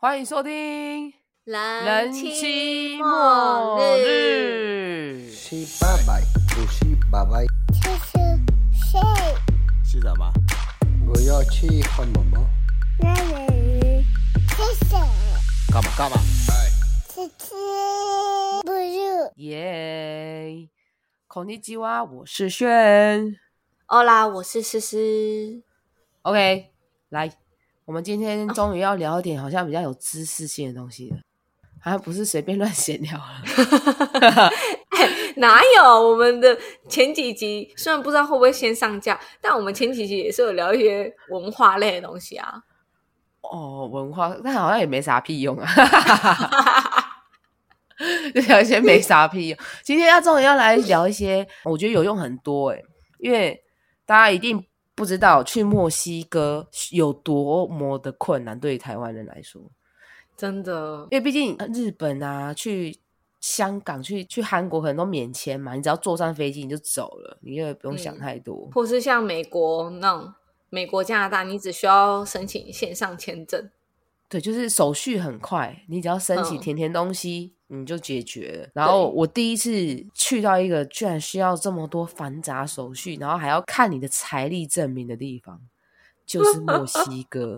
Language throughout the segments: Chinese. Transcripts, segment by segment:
欢迎收听人人妻妻末末日，日。七八百，五七八百，这是谁？是什么？我要去看妈妈。那人是谁？干嘛干嘛？是吃不入？耶！孔尼基哇，我是轩。欧啦，我是思思。OK，来，我们今天终于要聊一点好像比较有知识性的东西了，好像不是随便乱闲聊了。哪有我们的前几集？虽然不知道会不会先上架，但我们前几集也是有聊一些文化类的东西啊。哦，文化，但好像也没啥屁用啊。就聊一些没啥屁用。今天要终于要来聊一些，我觉得有用很多诶、因为大家一定不知道去墨西哥有多么的困难，对于台湾人来说，真的，因为毕竟日本啊，去香港、去去韩国可能都免签嘛，你只要坐上飞机你就走了，你也不用想嗯太多。或是像美国那种，美国、加拿大，你只需要申请线上签证。对，就是手续很快，你只要申请嗯填填东西，你就解决了。然后我第一次去到一个居然需要这么多繁杂手续，然后还要看你的财力证明的地方，就是墨西哥。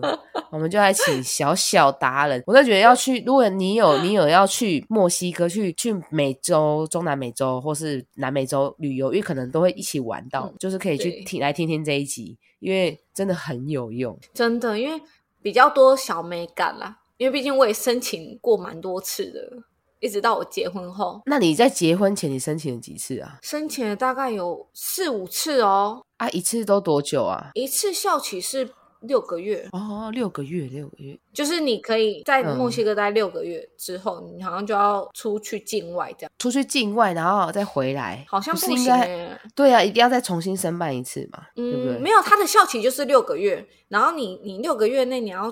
我们就来请小小达人，我就觉得要去，如果你有你有要去墨西哥，去去美洲、中南美洲或是南美洲旅游，因为可能都会一起玩到，嗯就是可以去对听来听听这一集，因为真的很有用。真的，因为比较多小美感啦。因为毕竟我也申请过蛮多次的，一直到我结婚后，那你在结婚前你申请了几次啊？申请了大概有四五次哦。啊，一次都多久啊？一次校期是六个月，哦，六个月，六个月。就是你可以在嗯墨西哥待六个月之后，你好像就要出去境外这样，出去境外，然后再回来，好像不行不是应该？欸对啊，一定要再重新申办一次嘛，对不嗯，对？没有，它的校期就是六个月，然后你你六个月内你要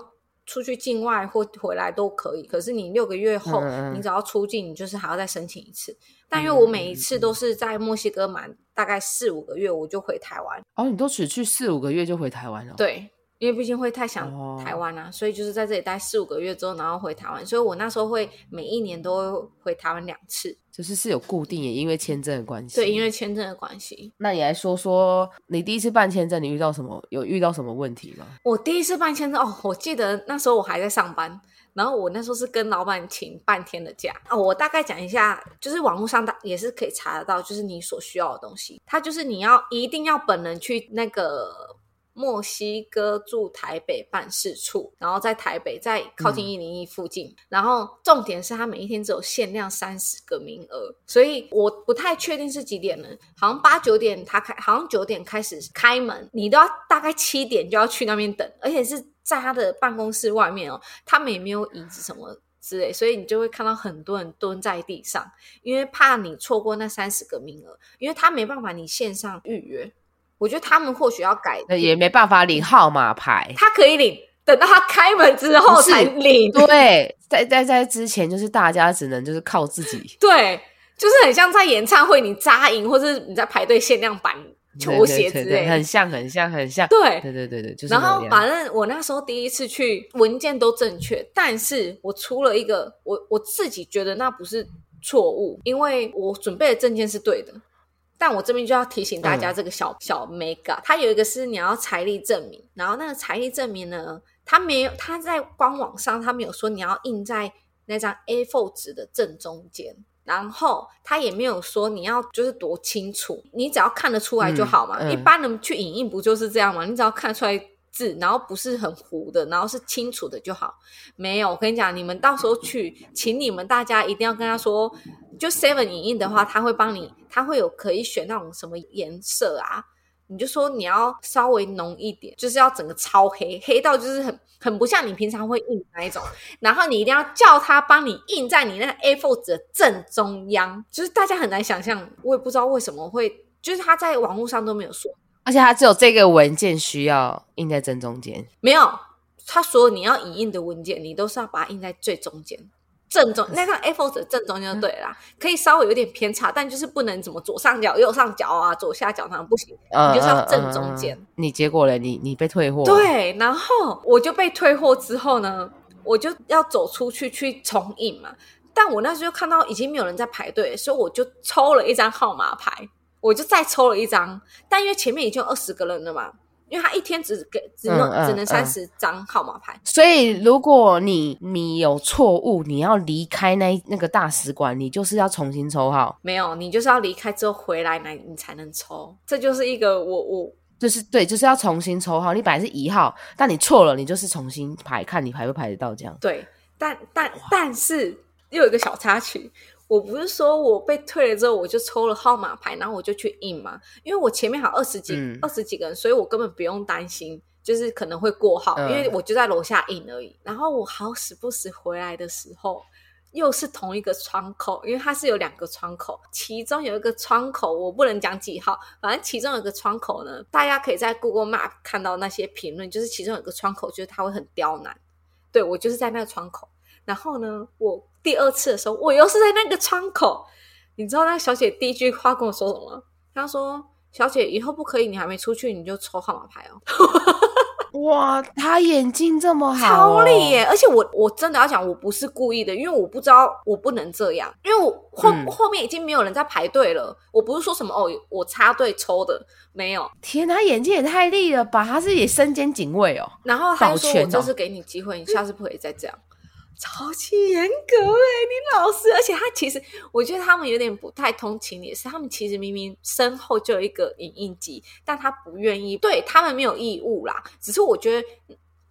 出去境外或回来都可以，可是你六个月后，你只要出境，你就是还要再申请一次。但因为我每一次都是在墨西哥满大概四五个月，我就回台湾。哦，你都只去四五个月就回台湾了？，对，因为毕竟会太想哦台湾啊，所以就是在这里待四五个月之后，然后回台湾。所以我那时候会每一年都会回台湾两次。就是是有固定，也因为签证的关系。对，因为签证的关系。那你来说说，你第一次办签证，你遇到什么？有遇到什么问题吗？我第一次办签证哦，我记得那时候我还在上班，然后我那时候是跟老板请半天的假哦。我大概讲一下，就是网络上大也是可以查得到，就是你所需要的东西。它就是你要一定要本人去那个墨西哥驻台北办事处，然后在台北，在靠近一零一附近。然后重点是他每一天只有限量三十个名额，所以我不太确定是几点了，好像八九点他开，好像九点开始开门，你都要大概七点就要去那边等，而且是在他的办公室外面哦，他们也没有椅子什么。之类，所以你就会看到很多人蹲在地上，因为怕你错过那三十个名额，因为他没办法你线上预约。我觉得他们或许要改，那也没办法领号码牌。他可以领，等到他开门之后才领。对，在在在之前，就是大家只能就是靠自己 对，就是很像在演唱会你扎营，或者你在排队限量版球鞋之对对对类的，很像，很像，很像。对对对对对，就是然后反正我那时候第一次去，文件都正确，但是我出了一个我我自己觉得那不是错误，因为我准备的证件是对的。但我这边就要提醒大家，嗯这个小、小 mega，它有一个是你要财力证明，然后那个财力证明呢，它没有，它在官网上它没有说你要印在那张 A4 纸的正中间，然后它也没有说你要就是多清楚，你只要看得出来就好嘛。嗯嗯一般人去影印不就是这样嘛？你只要看出来字，然后不是很糊的，然后是清楚的就好。没有，我跟你讲，你们到时候去，请你们大家一定要跟他说，就 Seven 影印的话，他会帮你，他会有可以选那种什么颜色啊。你就说你要稍微浓一点，就是要整个超黑，黑到就是很很不像你平常会印那一种。然后你一定要叫他帮你印在你那个 A4 纸的正中央，就是大家很难想象，我也不知道为什么会，就是他在网络上都没有说，而且它只有这个文件需要印在正中间。没有，它所有你要影印的文件，你都是要把它印在最中间。正中那张 A4 纸正中间就对了啦，可以稍微有点偏差，但就是不能怎么左上角、右上角啊、左下角那样不行，嗯，你就是要嗯正中间。你结果了，你你被退货。，对，然后我就被退货之后呢，我就要走出去去重印嘛。但我那时候看到已经没有人在排队，所以我就抽了一张号码牌，我就再抽了一张。但因为前面已经有二十个人了嘛，因为他一天只给只能、嗯嗯只能三十张号码牌，所以如果你你有错误，你要离开那那个大使馆，你就是要重新抽号，没有你就是要离开之后回来来你才能抽。这就是一个我我就是对，就是要重新抽号。你本来是一号，但你错了，你就是重新排，看你排不排得到这样。对，但但但是又有一个小插曲，我不是说我被退了之后我就抽了号码牌，然后我就去印嘛，因为我前面还有二十几嗯二十几个人，所以我根本不用担心。就是可能会过号，嗯因为我就在楼下印而已。然后我好死不死回来的时候，又是同一个窗口，因为它是有两个窗口，其中有一个窗口我不能讲几号，反正其中有一个窗口呢，大家可以在 Google Map 看到那些评论，就是其中有一个窗口，就是它会很刁难。对我就是在那个窗口，然后呢，我第二次的时候，我又是在那个窗口，你知道那个小姐第一句话跟我说什么？她说：“小姐，以后不可以，你还没出去你就抽号码牌哦。”哇，他眼睛这么好、超厉耶！！而且我我真的要讲，我不是故意的，因为我不知道我不能这样，因为我后、嗯后面已经没有人在排队了。我不是说什么哦，我插队抽的，没有。天，他眼睛也太利了吧！他是也身兼警卫哦。然后他就说：“保全哦我这次给你机会，你下次不可以再这样。”超级严格哎，你老师，而且他其实，我觉得他们有点不太通情理，是他们其实明明身后就有一个影印机，但他不愿意，对他们没有义务啦。只是我觉得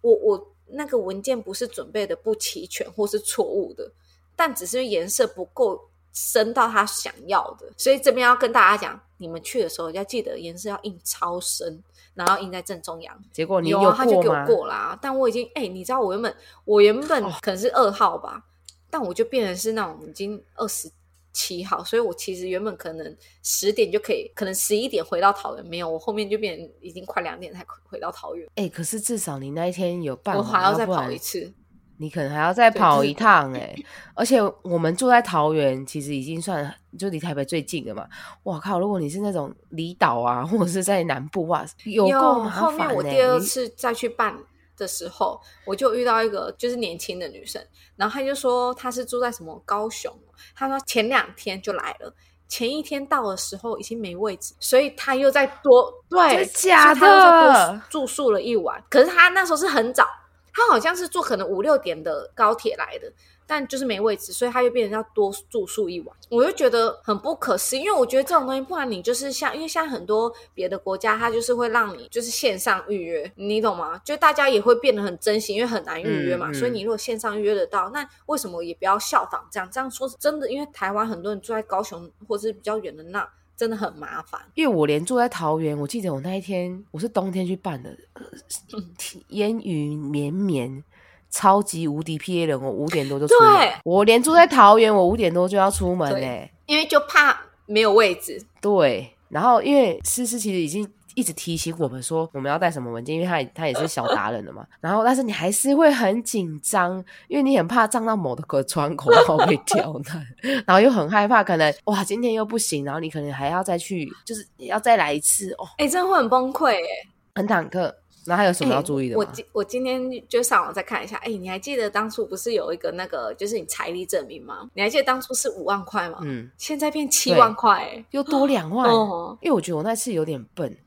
我我那个文件不是准备的不齐全或是错误的，但只是颜色不够深到他想要的，所以这边要跟大家讲，你们去的时候要记得颜色要印超深，然后印在正中央。结果你有啊，他就给我过啦。但我已经哎、你知道我原本我原本哦可能是二号吧，但我就变成是那种已经二十七号，所以我其实原本可能十点就可以，可能十一点回到桃园，没有，我后面就变成已经快两点才回到桃园，哎、可是至少你那一天有办完，我还要再跑一次。你可能还要再跑一趟哎、而且我们住在桃园，其实已经算就离台北最近了嘛。哇靠！如果你是那种离岛啊，或者是在南部哇，有够麻后烦、欸。面我第二次再去办的时候，我就遇到一个就是年轻的女生，然后她就说她是住在什么高雄，她说前两天就来了。前一天到的时候已经没位置，所以她又再多对，真假的住宿了一晚。可是她那时候是很早，他好像是坐可能五六点的高铁来的，但就是没位置，所以他又变成要多住宿一晚。我就觉得很不可思议，因为我觉得这种东西，不然你就是像，因为像很多别的国家，它就是会让你就是线上预约，你懂吗？就大家也会变得很珍惜，因为很难预约嘛。所以你如果线上预约得到，那为什么也不要效仿这样？这样说是真的，因为台湾很多人住在高雄或是比较远的那，真的很麻烦。因为我连住在桃园，我记得我那一天我是冬天去办的，呃烟雨绵绵，超级无敌 P A 人，我五点多就出门。我连住在桃园，我五点多就要出门对嘞、因为就怕没有位置，对，然后因为思思其实已经一直提醒我们说我们要带什么文件，因为他也他也是小达人了嘛。然后但是你还是会很紧张，因为你很怕撞到某个窗口然后被刁难，然后又很害怕可能哇今天又不行，然后你可能还要再去，就是要再来一次哦，哎、真的会很崩溃哎、很忐忑。然后还有什么要哎注意的吗？我今我今天就上网再看一下，哎，你还记得当初不是有一个那个就是你财力证明吗？你还记得当初是五万块吗？嗯，现在变七对万块、哎又多两万，哦因为我觉得我那次有点笨，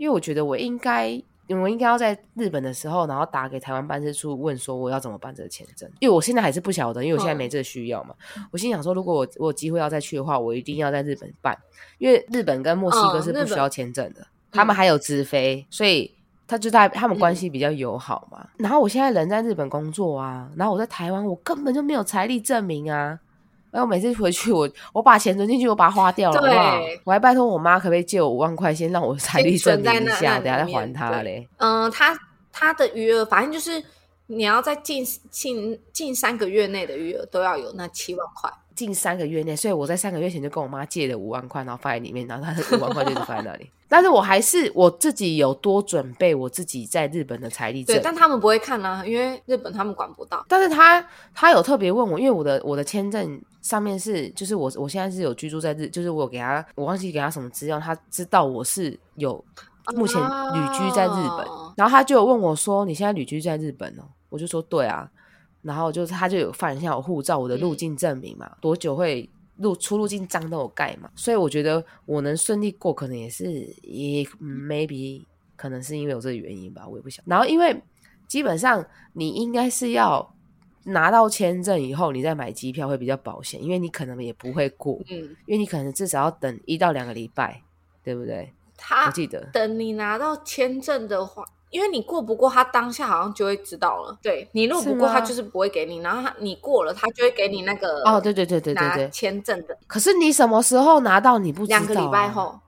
因为我觉得我应该，我应该要在日本的时候，然后打给台湾办事处问说我要怎么办这个签证，因为我现在还是不晓得，因为我现在没这个需要嘛。我心想说，如果我我有机会要再去的话，我一定要在日本办，因为日本跟墨西哥是不需要签证的，他们还有直飞，所以。他就在他们关系比较友好嘛，然后我现在人在日本工作啊，然后我在台湾，我根本就没有财力证明啊，然后每次回去我我把钱存进去，我把它花掉了，好不好对？我还拜托我妈可不可以借我五万块，先让我财力证先存在那明一下，等下再还她嘞。嗯、他他的余额反正就是你要在近近近三个月内的余额都要有那七万块。近三个月内，所以我在三个月前就跟我妈借了五万块，然后放在里面，然后她的五万块就是放在那里。但是我还是我自己有多准备我自己在日本的财力证对，，但他们不会看啊，因为日本他们管不到。但是他他有特别问我，因为我的我的签证上面是就是我我现在是有居住在日，就是我有给他我忘记给他什么资料，他知道我是有目前旅居在日本，哦然后他就有问我说：“你现在旅居在日本哦？”我就说：“对啊。”然后就是他就有放一下我护照、我的入嗯境证明嘛，多久会入出入境章都有盖嘛，所以我觉得我能顺利过，可能也是也、嗯 maybe 可能是因为有这个原因吧，我也不想。然后因为基本上你应该是要拿到签证以后，你再买机票会比较保险，因为你可能也不会过，嗯，因为你可能至少要等一到两个礼拜，对不对？我他记得。等你拿到签证的话，因为你过不过，他当下好像就会知道了。对你如果不过，他就是不会给你，然后他你过了，他就会给你那个哦，对对对对对拿对。签证的可是你什么时候拿到？你不知道、啊。两个礼拜。后，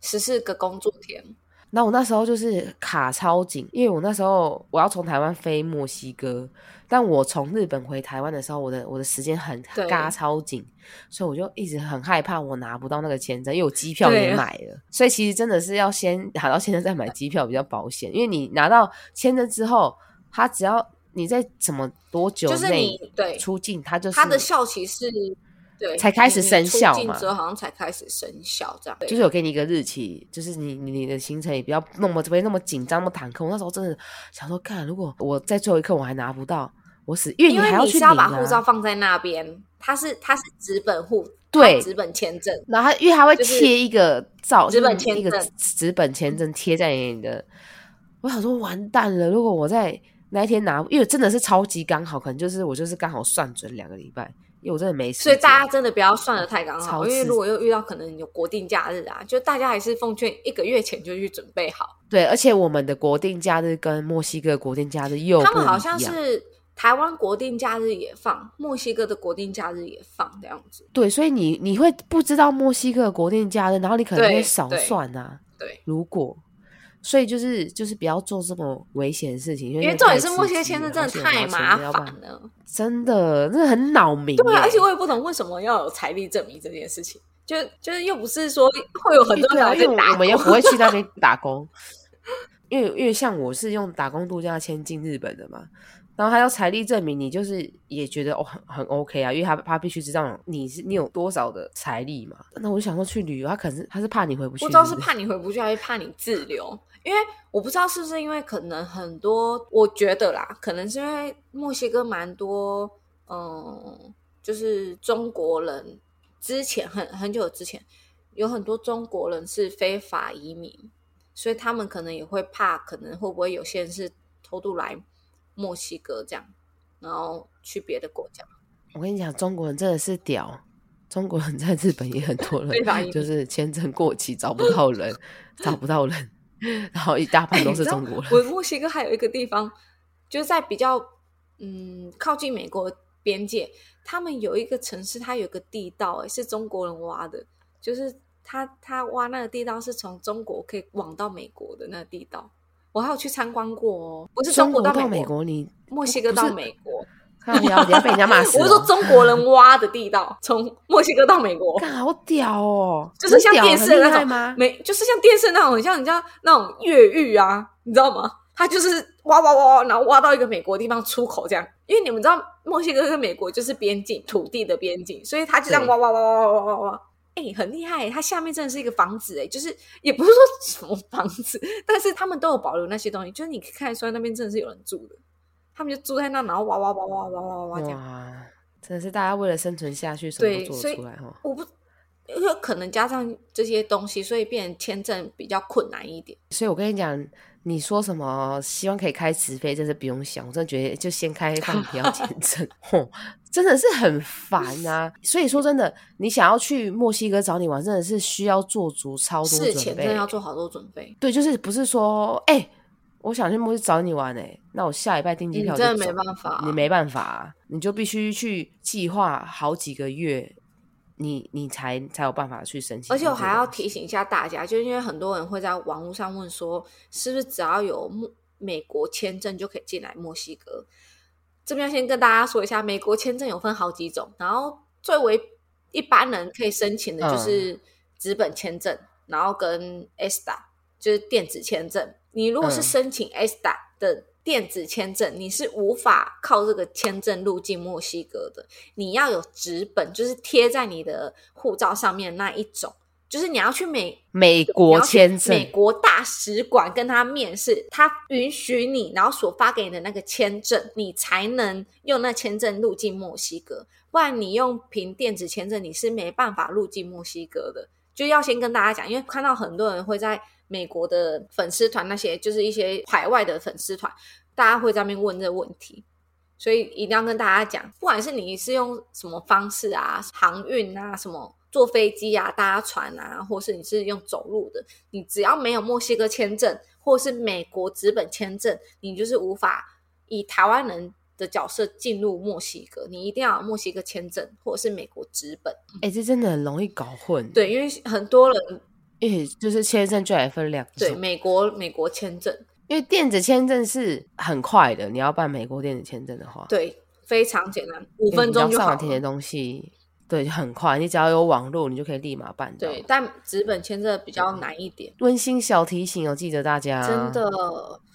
十四个工作天。那我那时候就是卡超紧，因为我那时候我要从台湾飞墨西哥，但我从日本回台湾的时候，我的我的时间很对嘎超紧，所以我就一直很害怕我拿不到那个签证，因为我机票也买了，所以其实真的是要先拿到签证再买机票比较保险，因为你拿到签证之后，他只要你在什么多久就是内出境，他就是它的效期是，对，才开始生效嘛之后好像才开始生效，这样。就是有给你一个日期，就是你你你的行程也不要那么不会那么紧张、那么忐忑。我那时候真的想说，看如果我在最后一刻我还拿不到，我死，因为你还要你是要把护照放在那边，它是它是纸本护，对它纸本签证，然后因为他会贴一个照，纸本就是一个签证纸本签证贴在你的。我想说完蛋了，如果我在那一天拿，因为真的是超级刚好，可能就是我就是刚好算准两个礼拜，因为我真的没事。所以大家真的不要算的太刚好，因为如果又遇到可能有国定假日啊，就大家还是奉劝一个月前就去准备好。对，而且我们的国定假日跟墨西哥国定假日又他们好像是台湾国定假日也放，墨西哥的国定假日也放这样子。对，所以你你会不知道墨西哥的国定假日，然后你可能对会少算啊。对，如果，所以就是就是不要做这么危险的事情，因为重点是墨签证真的太麻烦了。真的，真的很恼民。对啊，而且我也不懂为什么要有财力证明这件事情，就就是又不是说会有很多人来这打我们也不会去那 边打工，因为因为像我是用打工度假签进日本的嘛，然后还要财力证明，你就是也觉得哦很很 OK 啊，因为他他必须知道你是你有多少的财力嘛。那我就想说去旅游，他可能是他是怕你回不去，不知道是怕你回不去，还是怕你滞留。因为我不知道是不是因为可能很多，我觉得啦，可能是因为墨西哥蛮多，嗯，就是中国人之前很很久之前有很多中国人是非法移民，所以他们可能也会怕，可能会不会有些人是偷渡来墨西哥这样，然后去别的国家。我跟你讲，中国人真的是屌。中国人在日本也很多人，就是签证过期找不到人，找不到人，然后一大半都是中国人。我墨西哥还有一个地方，就是在比较嗯靠近美国边界，他们有一个城市，它有个地道，哎，是中国人挖的，就是他他挖那个地道是从中国可以往到美国的那个地道，我还有去参观过哦，不是中国美到美国，你墨西哥到美国，他腰，你要被人家骂死。我说中国人挖的地道，从墨西哥到美国，干好屌哦！就是像电视那种，吗没就是像电视那种，像人家那种越狱啊，你知道吗？他就是挖挖挖，然后挖到一个美国地方出口这样。因为你们知道墨西哥跟美国就是边境土地的边境，所以他就这样挖挖挖挖挖挖挖挖。哎、很厉害！它下面真的是一个房子哎，就是也不是说什么房子，但是他们都有保留那些东西，就是你可以看得出来那边真的是有人住的。他们就住在那，然后哇哇哇哇哇哇哇这样。哇，真的是大家为了生存下去，什么都做得出来哈。我不，因为可能加上这些东西，所以变成签证比较困难一点。所以我跟你讲，你说什么希望可以开直飞，真是不用想，我真的觉得就先开放不要签证，吼，真的是很烦啊。所以说真的，你想要去墨西哥找你玩，真的是需要做足超多准事前真的备。要做好多准备，对，就是不是说，哎、我想去墨西哥找你玩、哎，那我下礼拜订机票你真的没办法啊你没办法、啊，你就必须去计划好几个月，你你才才有办法去申请。而且我还要提，醒一下大家，就是因为很多人会在网络上问说，是不是只要有墨美国签证就可以进来墨西哥？这边要先跟大家说一下，美国签证有分好几种，然后最为一般人可以申请的就是纸本签证，然后跟 ESTA 就是电子签证。你如果是嗯申请 ESTA 的电子签证，你是无法靠这个签证入境墨西哥的。你要有纸本，就是贴在你的护照上面那一种，就是你要去美美你国签证美国大使馆跟他面试，他允许你，然后所发给你的那个签证，你才能用那签证入境墨西哥。不然你用凭电子签证，你是没办法入境墨西哥的。就要先跟大家讲，因为看到很多人会在美国的粉丝团那些，就是一些海外的粉丝团，大家会在那边问这个问题。所以一定要跟大家讲，不管是你是用什么方式啊，航运啊，什么坐飞机啊、搭船啊，或是你是用走路的，你只要没有墨西哥签证或是美国直本签证，你就是无法以台湾人的角色进入墨西哥。你一定要有墨西哥签证或者是美国直本。哎、这真的很容易搞混。，对，因为很多人因为就是签证就来分两种，对美国美国签证，因为电子签证是很快的，你要办美国电子签证的话，对，非常简单，五分钟就好上网填的。东西，对，就很快，你只要有网络，你就可以立马办到。对，，但纸本签证比较难一点，温馨小提醒哦，记得大家真的。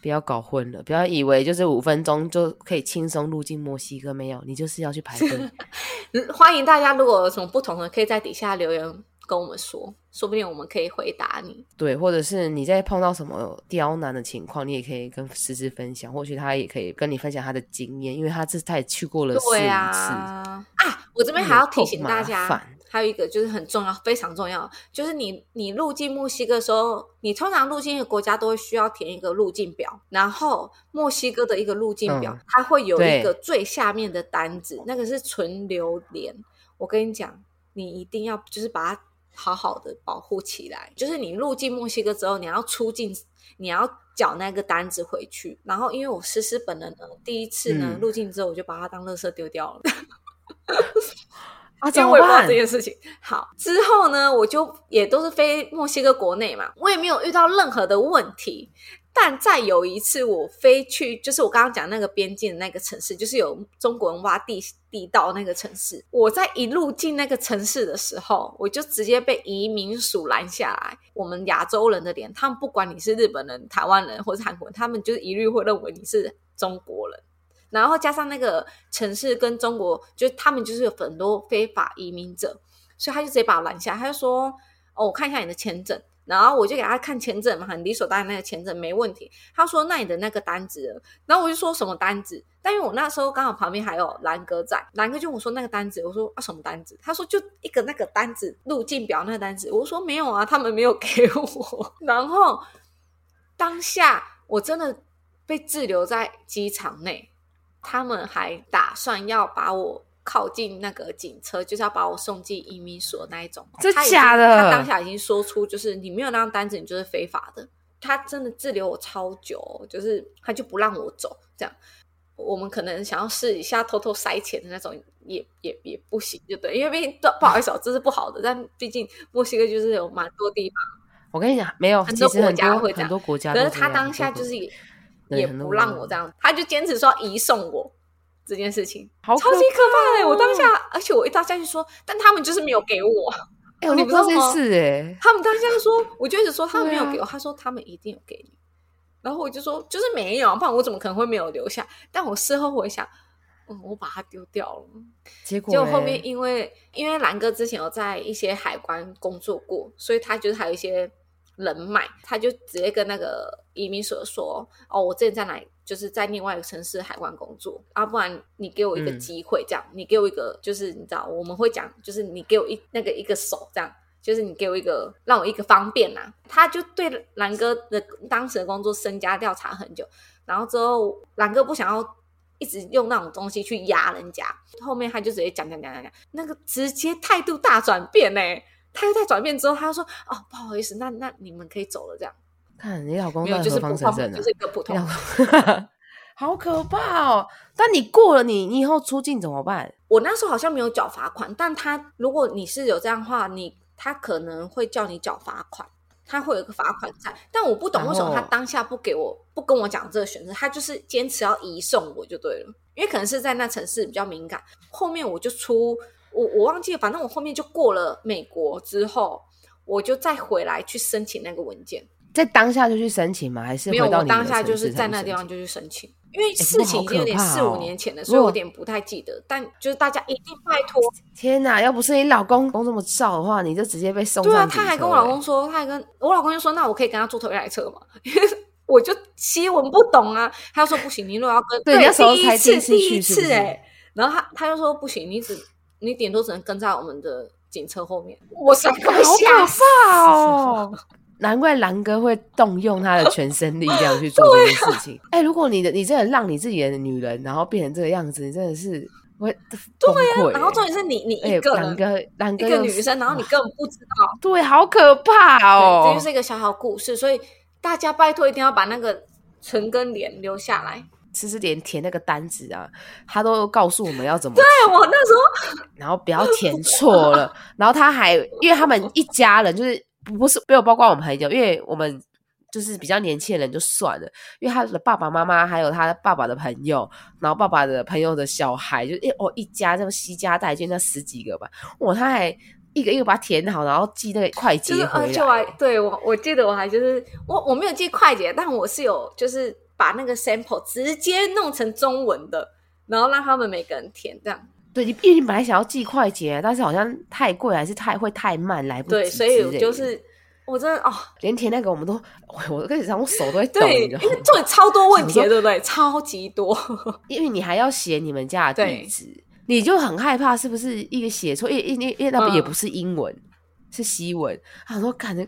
不要搞混了，不要以为就是五分钟就可以轻松入境墨西哥，没有，你就是要去排队。嗯 欢迎大家，如果有什么不同的，可以在底下留言跟我们说，说不定我们可以回答你。对，或者是你在碰到什么刁难的情况，你也可以跟思思分享，或许他也可以跟你分享他的经验，因为他这他也去过了四五对次。啊，啊，我这边还要提醒大家烦，还有一个就是很重要、非常重要，就是你你入境墨西哥的时候，你通常入境的国家都会需要填一个入境表，然后墨西哥的一个入境表，嗯它会有一个最下面的单子，那个是纯榴莲。我跟你讲，你一定要就是把它好好的保护起来。就是你入境墨西哥之后，你要出境，你要缴那个单子回去。然后，因为我思思本人呢，第一次呢、嗯入境之后，我就把它当垃圾丢掉了。啊，怎 么因为我也不知道这？件事情。好，之后呢，我就也都是飞墨西哥国内嘛，我也没有遇到任何的问题。但再有一次，我飞去，就是我刚刚讲那个边境的那个城市，就是有中国人挖地地道那个城市。我在一路进那个城市的时候，我就直接被移民署拦下来。我们亚洲人的脸，他们不管你是日本人、台湾人或是韩国人，他们就一律会认为你是中国人。然后加上那个城市跟中国，就他们就是有很多非法移民者，所以他就直接把我拦下，他就说：“哦，我看一下你的签证。”然后我就给他看签证嘛，很理所当然那个签证没问题。他说：“那你的那个单子？”然后我就说什么单子？但因为我那时候刚好旁边还有兰哥在，兰哥就我说那个单子，我说啊什么单子？他说就一个那个单子入境表那个单子，我说没有啊，他们没有给我。然后当下我真的被滞留在机场内，他们还打算要把我靠近那个警车，就是要把我送进移民所那一种。真他已经假的他当下已经说出，就是你没有那张单子，你就是非法的。他真的滞留我超久哦，就是他就不让我走，这样。我们可能想要试一下偷偷塞钱的那种，也也也不行，就对，因为毕竟不好意思哦，这是不好的。但毕竟墨西哥就是有蛮多地方，我跟你讲，没有，很多国家会这样很多国家可是他当下就是也也不让我这样，他就坚持说移送我这件事情，好超级可怕的、哦。我当下，而且我一当下就说，但他们就是没有给我，哎、我你不知道吗事哎、他们当下就说，我就一直说他们没有给我，他说他们一定有给你，然后我就说就是没有，不然我怎么可能会没有留下？但我事后回想，嗯，我把它丢掉了。结果结果后面因为因为兰哥之前有在一些海关工作过，所以他就是还有一些人脉，他就直接跟那个移民所说：“哦，我之前在哪里，就是在另外一个城市海关工作，啊，不然你给我一个嗯机会，这样、你给我一个，就是你知道我们会讲，就是你给我一那个一个手这样。”就是你给我一个，让我一个方便呐、他就对兰哥的当时的工作身家调查很久，然后之后兰哥不想要一直用那种东西去压人家，后面他就直接讲讲讲讲讲，那个直接态度大转变呢、态度大转变之后，他就说：“哦，不好意思，那那你们可以走了。”这样看你老公没有，到底何就是普通，方神圣啊就？是一个普通老。公 好可怕哦！但你过了你，你以后出境怎么办？我那时候好像没有缴罚款，但他如果你是有这样的话，你他可能会叫你缴罚款，他会有一个罚款在。但我不懂为什么他当下不给我不跟我讲这个选择，他就是坚持要移送我就对了，因为可能是在那城市比较敏感。后面我就出我我忘记了，反正我后面就过了美国之后，我就再回来去申请那个文件。在当下就去申请吗？还是没有，回到当下就是在那地方就去申请，因为事情已经有点四五年前了，所以我有点不太记得。但就是大家一定拜托。天哪！要不是你老公公这么照的话，你就直接被送对啊，上他还跟我老公说，他还跟我老公就说，那我可以跟他坐同一台车吗？因 为我就西文不懂啊。他就说不行，你如果要跟对那时候第一才第一次次第一次哎、然后他他就说不行，你只你顶多只能跟在我们的警车后面。我整个好可吓死。怕哦！难怪狼哥会动用他的全身力量去做 这件事情。哎、如果你的你真的让你自己的女人，然后变成这个样子，你真的是会崩溃、然后重点是你你哎一个人、狼哥狼哥一个女生，然后你根本不知道。对，好可怕对，哦！这就是一个小小故事，所以大家拜托一定要把那个唇跟脸留下来。其实连填那个单子啊，他都告诉我们要怎么 对我那时候然后不要填错了。然后他还因为他们一家人就是不是没有包括我们朋友，因为我们就是比较年轻的人就算了，因为他的爸爸妈妈还有他爸爸的朋友，然后爸爸的朋友的小孩，就一哦一家这么西家带眷那十几个吧，哇，他还一个一个把它填好，然后寄那个快捷就是而回且我还来。对我我记得我还就是我我没有记快捷，但我是有就是把那个 sample 直接弄成中文的，然后让他们每个人填这样。对，你因为你本来想要寄快捷，但是好像太贵，还是太会太慢，来不及对，所以就是我真的哦，连填那个我们都，我我跟你讲，我手都会抖？因为这里超多问题对不对？超级多。因为你还要写你们家的地址，你就很害怕是不是一个写错，因为因为因为那边也嗯不是英文，是西文。他说感觉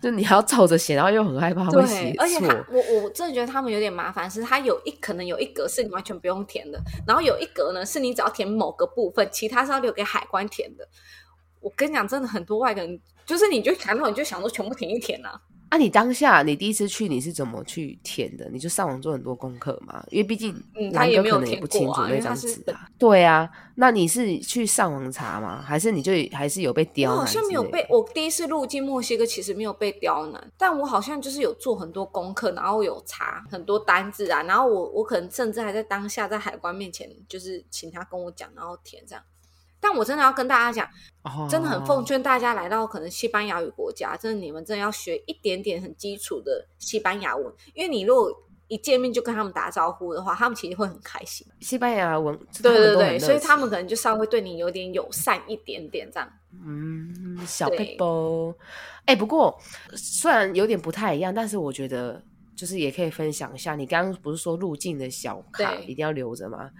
就你还要照着写，然后又很害怕会写对，而且他。我我真的觉得他们有点麻烦，是他有一可能有一格是你完全不用填的，然后有一格呢是你只要填某个部分，其他是要留给海关填的。我跟你讲，真的很多外国人，就是你就想到你就想说全部填一填啊。啊，你当下你第一次去你是怎么去填的？你就上网做很多功课嘛，因为毕竟嗯他南也没有填哥可能也不清楚那张纸啊。对啊，那你是去上网查吗？还是你就还是有被刁难？好像没有被，我第一次入境墨西哥，其实没有被刁难，但我好像就是有做很多功课，然后有查很多单字啊，然后我我可能甚至还在当下在海关面前，就是请他跟我讲，然后填这样。但我真的要跟大家讲，哦真的很奉劝大家来到可能西班牙语国家，真的你们真的要学一点点很基础的西班牙文，因为你如果一见面就跟他们打招呼的话，他们其实会很开心。西班牙文，对对对，所以他们可能就稍微对你有点友善一点点这样。嗯，小对 p e 哎、不过虽然有点不太一样，但是我觉得就是也可以分享一下。你刚刚不是说入境的小卡一定要留着吗？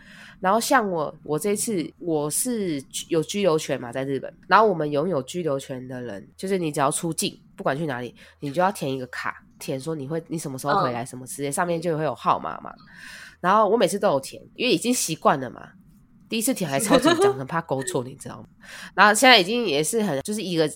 然后像我，我这次我是有居留权嘛，在日本。然后我们拥有居留权的人，就是你只要出境，不管去哪里，你就要填一个卡，填说你会你什么时候回来，什么之类，上面就会有号码嘛。然后我每次都有填，因为已经习惯了嘛。第一次填还超紧张，很怕勾错，你知道吗？然后现在已经也是很就是一个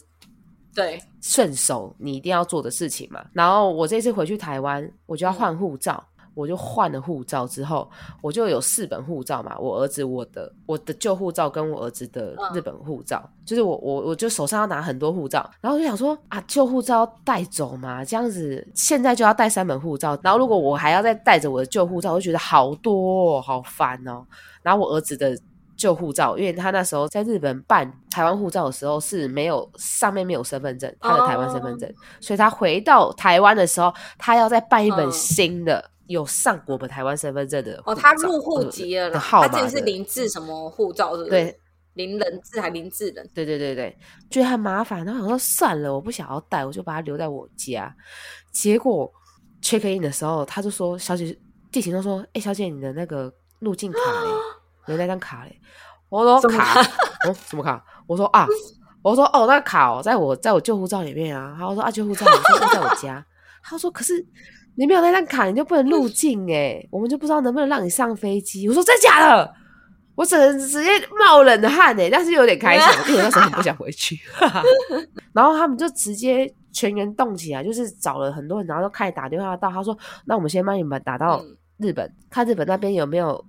对，顺手你一定要做的事情嘛。然后我这次回去台湾，我就要换护照，我就换了护照之后，我就有四本护照嘛，我儿子我的我的旧护照跟我儿子的日本护照，就是我我我就手上要拿很多护照，然后我就想说啊，旧护照要带走嘛，这样子现在就要带三本护照，然后如果我还要再带着我的旧护照，我就觉得好多、哦、好烦哦。然后我儿子的旧护照，因为他那时候在日本办台湾护照的时候是没有上面没有身份证，他的台湾身份证，所以他回到台湾的时候，他要再办一本嗯。新的、有上我们台湾身份证的哦，他入户籍了他之前是林志什么护照，是不是？对，林人志还林志人，对对对对，觉得很麻烦，然后我说算了，我不想要带，我就把它留在我家。结果 check in 的时候，他就说：“小姐，地勤都说，哎、小姐，你的那个入境卡嘞，你的那张卡嘞？”我说卡，哦，什么卡？我说啊，我说哦，那卡哦，在我在我旧护照里面啊。然后说啊，旧护照，我说在我家。他说可是你没有那张卡，你就不能入境哎，我们就不知道能不能让你上飞机。我说真假的？我只能直接冒冷汗哎，但是有点开心，因为那时候很不想回去。然后他们就直接全员动起来，就是找了很多人，然后都开始打电话到他说：“那我们先帮你们打到嗯日本，看日本那边有没有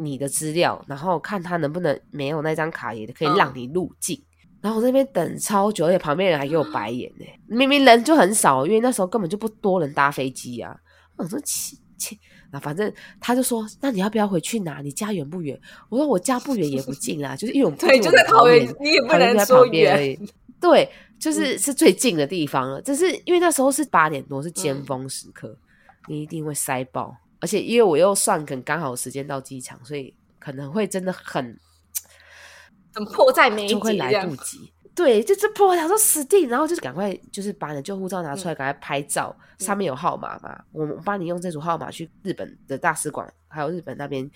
你的资料，然后看他能不能没有那张卡也可以嗯让你入境。然后我那边等超久，而且旁边人还给我白眼呢、明明人就很少，因为那时候根本就不多人搭飞机啊。我说切切，啊，反正他就说，那你要不要回去拿？你家远不远？我说我家不远也不近啊，就是因为我们对，就在桃园，你也不能说远。远。对，就 是是最近的地方了。只是因为那时候是八点多，是尖峰时刻，你一定会塞爆。而且因为我又算可能刚好时间到机场，所以可能会真的很很迫在眉睫就会来不及。对，就这破想说死定，然后就是赶快就是把你的旧护照拿出来，赶快拍照，上面有号码嘛，我们帮你用这组号码去日本的大使馆，还有日本那边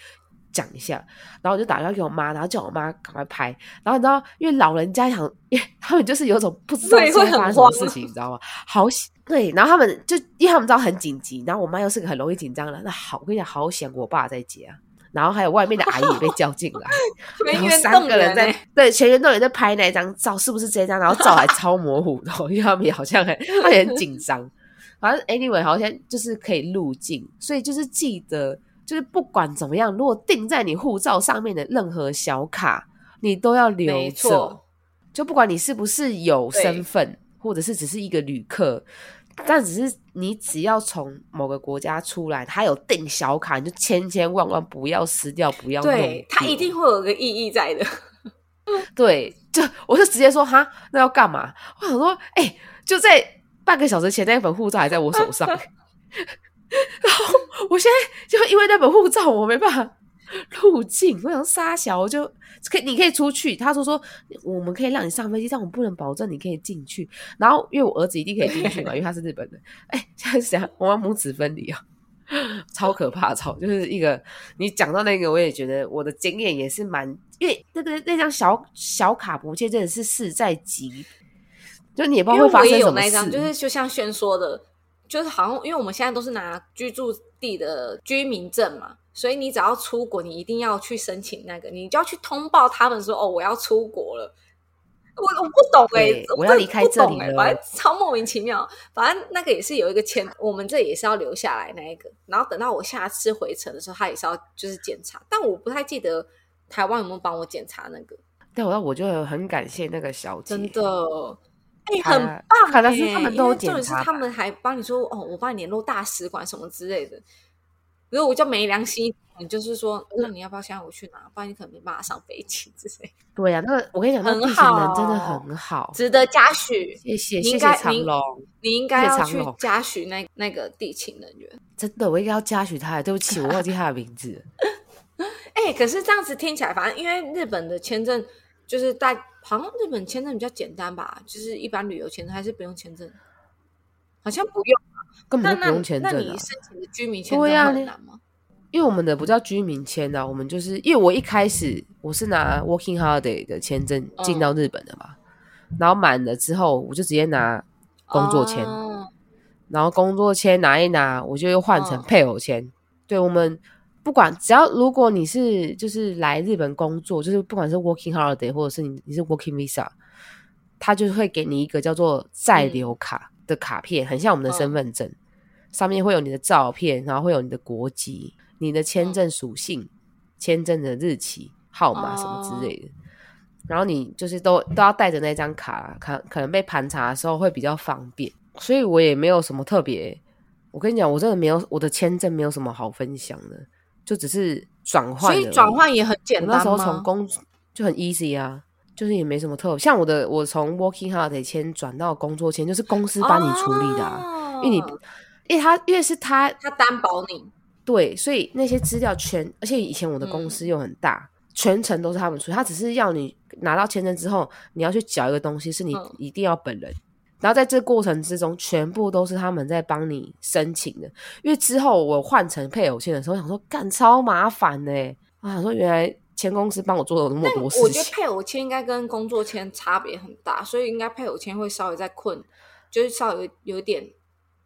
讲一下，然后我就打电话给我妈，然后叫我妈赶快拍，然后你知道，因为老人家想，因为他们就是有种不知道对会发生什么事情，你知道吗？好险对，然后他们就因为他们知道很紧急，然后我妈又是个很容易紧张的人，那好，我跟你讲，好险我爸在接啊，然后还有外面的阿姨也被叫进来，然后三个人在对全员动员在拍那一张照，是不是这张？然后照还超模糊的哦，因为他们也好像很他们也很紧张。反正 anyway 好像就是可以入境，所以就是记得，就是不管怎么样，如果定在你护照上面的任何小卡，你都要留没着。就不管你是不是有身份，或者是只是一个旅客，但只是你只要从某个国家出来，他有订小卡，你就千千万万不要撕掉，不要弄对，它一定会有个意义在的。对，就我就直接说哈，那要干嘛？我想说，哎、就在半个小时前，那一本护照还在我手上，然后我现在就因为那本护照，我没办法入境。我想杀小，我就可以你可以出去。他说说我们可以让你上飞机，但我们不能保证你可以进去。然后因为我儿子一定可以进去嘛，因为他是日本人。哎、现在想？我们母子分离啊。超可怕，超就是一个你讲到那个，我也觉得我的经验也是蛮，因为那个那张小小卡不见真的是势在急，就你也不知道会发生什么事，就是就像轩说的，就是好像因为我们现在都是拿居住地的居民证嘛，所以你只要出国，你一定要去申请那个，你就要去通报他们说哦，我要出国了。我我不懂哎、对我要离开这里了反正超莫名其妙。反正那个也是有一个签，我们这也是要留下来那一个，然后等到我下次回程的时候，他也是要就是检查，但我不太记得台湾有没有帮我检查那个，对，我我就很感谢那个小姐，真的，哎、他很棒、欸！可能是他们都重点是他们还帮你说哦，我帮你联络大使馆什么之类的。如果我就没良心，你就是说，那你要不要现在我去拿？不然你可能没办法上飞机之类，对呀、那个我跟你讲，很地勤人真的很好，值得嘉许。谢谢你谢谢应该你长龙，你应该要去嘉许那那个地勤人员。真的我应该要嘉许他，对不起，我忘记他的名字了。哎、可是这样子听起来，反正因为日本的签证就是大，好像日本签证比较简单吧，就是一般旅游签证还是不用签证，好像不用。那那根本就不用签证啊那你。申请的居民签证会难吗？因为我们的不叫居民签啊，我们就是因为我一开始我是拿 Working Holiday 的签证进到日本的嘛，然后满了之后我就直接拿工作签，哦然后工作签拿一拿，我就又换成嗯配偶签。对我们不管只要如果你是就是来日本工作，就是不管是 Working Holiday 或者是你你是 Working Visa，他就会给你一个叫做在留卡的卡片，很像我们的身份证，上面会有你的照片，然后会有你的国籍、你的签证属性、签证的日期、号码什么之类的。然后你就是都都要带着那张卡，可可能被盘查的时候会比较方便，所以我也没有什么特别。我跟你讲，我真的没有我的签证没有什么好分享的，就只是转换。所以转换也很简单那时候从？工就很 easy 啊，就是也没什么特别。像我的，我从 working holiday 签转到工作签，就是公司帮你处理的、啊，哦因为你因为他因为是他他担保你，对，所以那些资料全，而且以前我的公司又很大，全程都是他们出，他只是要你拿到签证之后，你要去缴一个东西，是你嗯一定要本人。然后在这过程之中，全部都是他们在帮你申请的。因为之后我换成配偶签的时候，想说干超麻烦呢、我想说原来前公司帮我做了那么多事情我觉得。配偶签应该跟工作签差别很大，所以应该配偶签会稍微再困，就是稍微有点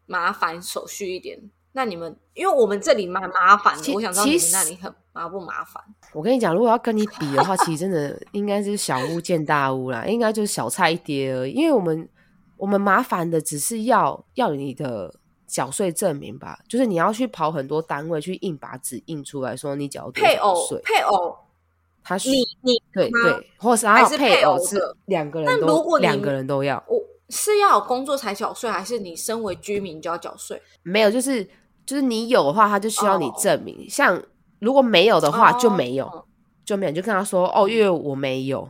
麻烦手续一点。那你们，因为我们这里蛮麻烦的，我想知道你们那里很麻不麻烦？我跟你讲，如果要跟你比的话，其实真的应该是小巫见大巫啦，应该就是小菜一碟而已。因为我们我们麻烦的只是要要你的缴税证明吧，就是你要去跑很多单位去印把纸印出来说你缴配偶税，配偶，他是你你吗对对，或是还有还是配偶偶是的两个人但如都果你两个人都要，我是要有工作才缴税，还是你身为居民就要缴税？没有就是就是你有的话，他就需要你哦证明。像如果没有的话就没有，哦就没有，你就跟他说哦，因为我没有，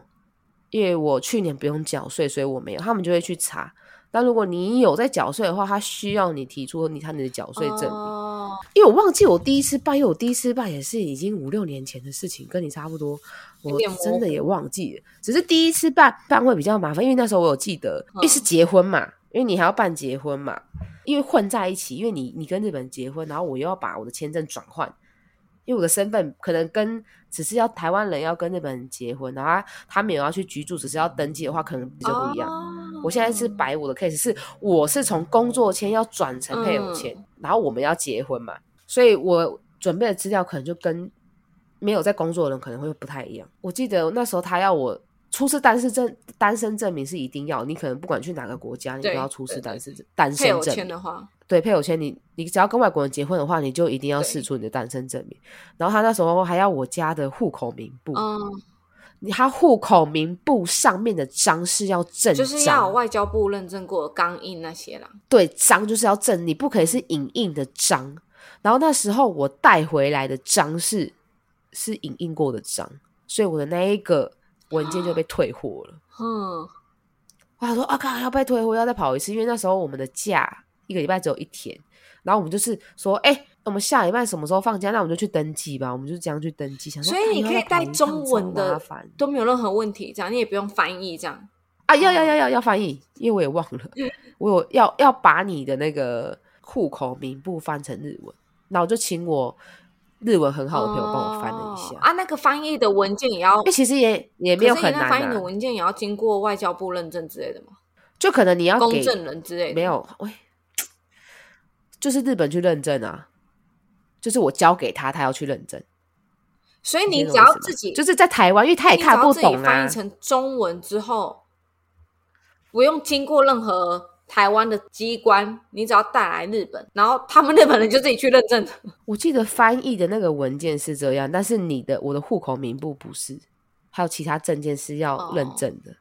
因为我去年不用缴税，所以我没有，他们就会去查。但如果你有在缴税的话，他需要你提出你看你的缴税证明，哦因为我忘记我第一次办，因为我第一次办也是已经五六年前的事情，跟你差不多，我真的也忘记了。只是第一次办办会比较麻烦，因为那时候我有记得，因为是结婚嘛，因为你还要办结婚嘛，因为混在一起，因为你你跟日本人结婚，然后我又要把我的签证转换，因为我的身份可能跟只是要台湾人要跟日本人结婚，然后他他们有要去居住，只是要登记的话，可能比较不一样。哦我现在是摆我的 case 是，我是从工作签要转成配偶签，然后我们要结婚嘛，所以我准备的资料可能就跟没有在工作的人可能会不太一样。我记得那时候他要我出示单身证，单身证明是一定要，你可能不管去哪个国家，你都要出示单身单配偶身证的话，对配偶签你，你只要跟外国人结婚的话，你就一定要对试出你的单身证明。然后他那时候还要我家的户口名簿，他户口名簿上面的章是要正章，就是要有外交部认证过的钢印那些啦。对，章就是要正，你不可以是影印的章。然后那时候我带回来的章是是影印过的章，所以我的那一个文件就被退货了。嗯，我想说啊，靠，要被退货，要再跑一次，因为那时候我们的假一个礼拜只有一天，然后我们就是说，哎、我们下礼拜什么时候放假？那我们就去登记吧，我们就这样去登记。想说，所以你可以带中文的都没有任何问题，这样你也不用翻译，这样。啊，要要要要要翻译，因为我也忘了，我有要要把你的那个户口名簿翻成日文，那我就请我日文很好的朋友帮我翻了一下。哦啊，那个翻译的文件也要因为，其实也也没有很难、翻译的啊，文件也要经过外交部认证之类的吗？就可能你要给公证人之类的没有，喂，就是日本去认证啊，就是我交给他，他要去认证。所以你只要自己，就是在台湾，因为他也看不懂啊翻译。成中文之后，不用经过任何台湾的机关，你只要带来日本，然后他们日本人就自己去认证。我记得翻译的那个文件是这样，但是你的我的户口名簿不是，还有其他证件是要认证的。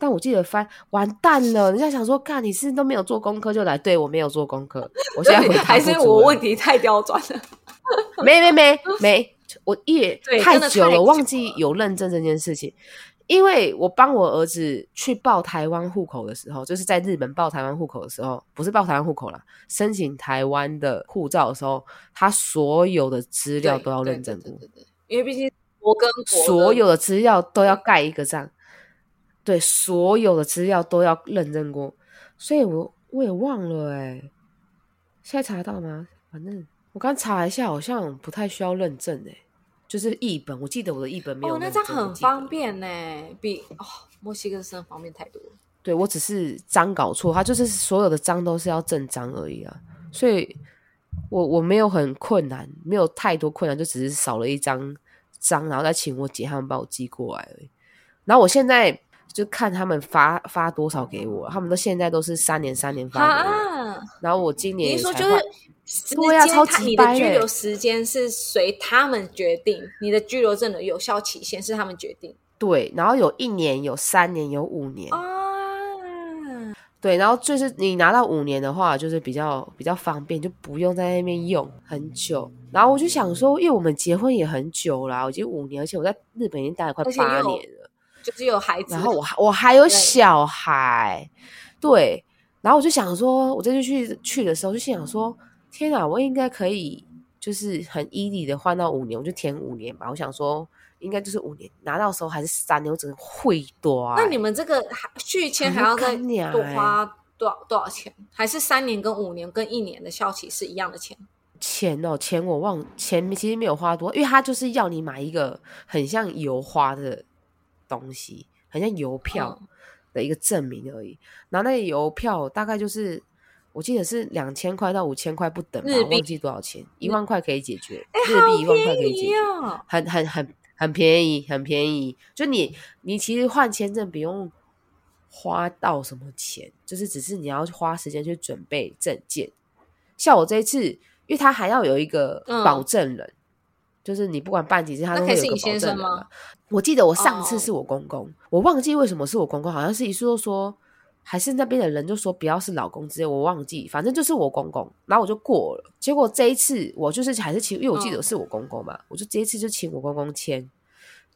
但我记得翻完蛋了，人家想说，干你是都没有做功课就来，对我没有做功课，我现在回答还是我问题太刁钻了？没没没 没，我也太久了，忘记有认证这件事情。因为我帮我儿子去报台湾户口的时候，就是在日本报台湾户口的时候，不是报台湾户口啦，申请台湾的护照的时候，他所有的资料都要对认证过对对，对对因为毕竟我跟国所有的资料都要盖一个章，对，所有的资料都要认证过，所以我我也忘了哎、现在查得到吗？反正我刚查一下，好像不太需要认证哎、就是译本，我记得我的译本没有哦，那认证这样很方便呢，比哦墨西哥真的方便太多了。对我只是章搞错，它就是所有的章都是要正章而已啊，所以我我没有很困难，没有太多困难，就只是少了一张章，然后再请我姐他们帮我寄过来而已。然后我现在就看他们发发多少给我，他们都现在都是三年三年发给我，啊，然后我今年你说就是对啊超间他你的级掰嘞居留时间是随他们决定，你的居留证的有效期限是他们决定对，然后有一年、有三年、有五年，啊。对，然后就是你拿到五年的话，就是比较比较方便，就不用在那边用很久。然后我就想说，因为我们结婚也很久啦，我已经五年，而且我在日本已经待了快八年了。就是有孩子，然后我还我还有小孩，对，然后我就想说，我这次去去的时候就心想说，天啊，我应该可以就是很 easy 的换到五年，我就填五年吧。我想说，应该就是五年，拿到的时候还是三年，我只能会多、欸。那你们这个续签还要再多欸花多少多少钱？还是三年跟五年跟一年的效期是一样的钱？钱哦，钱我忘钱其实没有花多，因为他就是要你买一个很像油花的东西，很像邮票嗯的一个证明而已。然后那个邮票大概就是我记得是两千块到五千块不等吧，我忘记多少钱，一万块可以解决，哎，日币一万块可以解决，哦！很很很很便宜，很便宜。就你你其实换签证不用花到什么钱，就是只是你要花时间去准备证件。像我这一次，因为他还要有一个嗯保证人，就是你不管办几次，他都会有个保可以是你先证人嘛。我记得我上次哦是我公公，我忘记为什么是我公公，好像是一说说。还是那边的人就说不要是老公之类，我忘记，反正就是我公公，然后我就过了。结果这一次我就是还是请，因为我记得嗯是我公公嘛，我就这一次就请我公公签，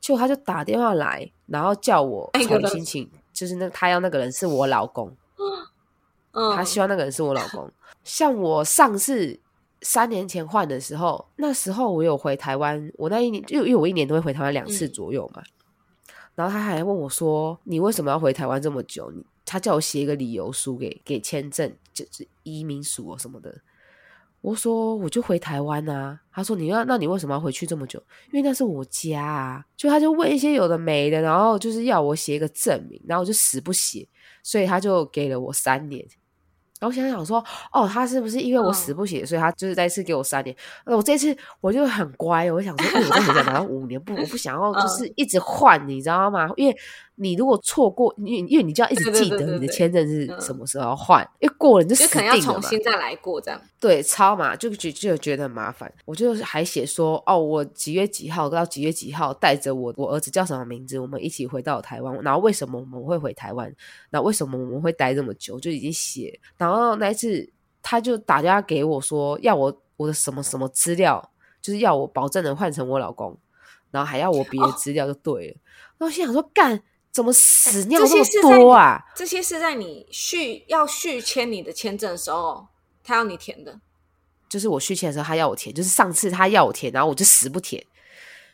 结果他就打电话来，然后叫我重新请，就是那他要那个人是我老公，嗯，他希望那个人是我老公。像我上次三年前换的时候，那时候我有回台湾，我那一年就因为我一年都会回台湾两次嗯左右嘛。然后他还问我说：“你为什么要回台湾这么久？”你他叫我写一个理由书给给签证，就是移民署哦什么的。我说我就回台湾啊。他说你要那你为什么要回去这么久？因为那是我家啊。就他就问一些有的没的，然后就是要我写一个证明，然后我就死不写，所以他就给了我三年。然后我想想说，哦，他是不是因为我死嗯不写，所以他就是再次给我三年？那我这次我就很乖，我想说，哎，我在回家拿到五年，不，我不想要嗯就是一直换，你知道吗？因为你如果错过，因为因为你就要一直记得你的签证是嗯什么时候要换，因为过了你就死就可能要定了嘛。重新再来过这样。对，超嘛，就就就觉得很麻烦。我就还写说，哦，我几月几号到几月几号带着我我儿子叫什么名字，我们一起回到台湾。然后为什么我们会回台湾？然后为什么我们会待这么久？就已经写。然后那一次他就打电话给我说，要我我的什么什么资料，就是要我保证能换成我老公，然后还要我别的哦资料就对了。然后心想说，干怎么屎尿这这么多啊？这些是在你续要续签你的签证的时候，他要你填的。就是我续签的时候，他要我填，就是上次他要我填，然后我就死不填，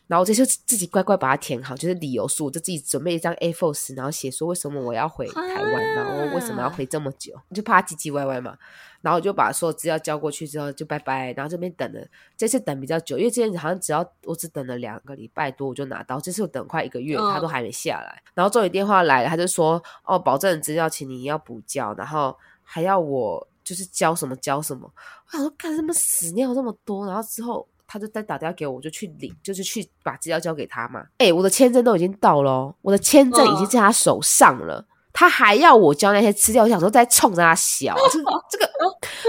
然后我这就自己乖乖把它填好，就是理由书，我就自己准备一张 A4 纸，然后写说为什么我要回台湾，然后为什么要回这么久，就怕他唧唧歪歪嘛。然后我就把所有资料交过去之后就拜拜，然后这边等了，这次等比较久，因为之前好像只要我只等了两个礼拜多我就拿到，这次我等快一个月，嗯他都还没下来。然后终于电话来了，他就说哦，保证资料请你要补交，然后还要我就是交什么交什么。我想说，干什么屎尿这么多，然后之后他就再打电话给我，我就去领，就是去把资料交给他嘛。哎、我的签证都已经到了哦，我的签证已经嗯在他手上了。他还要我交那些资料，我想说在冲着他笑，这这个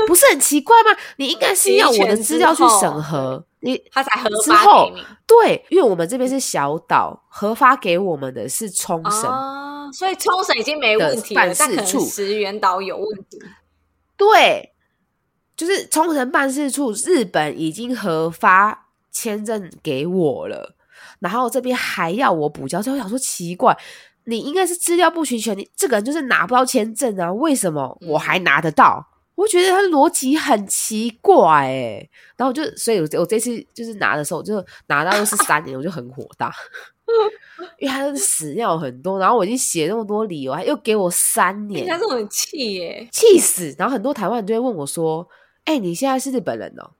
不是很奇怪吗？你应该是要我的资料去审核，你他才核发之后。对，因为我们这边是小岛，核发给我们的是冲绳，哦，所以冲绳已经没问题办事处石原岛有问题。对，就是冲绳办事处，日本已经核发签证给我了，然后这边还要我补交，所以我想说奇怪，你应该是资料不齐全，你这个人就是拿不到签证啊，为什么我还拿得到？我觉得他逻辑很奇怪哎，然后我就，所以我我这次就是拿的时候，我就拿到又是三年，我就很火大，因为他的屎尿很多，然后我已经写那么多理由，还又给我三年人，家这种很气耶，气死！然后很多台湾人就会问我说：“哎、你现在是日本人哦？”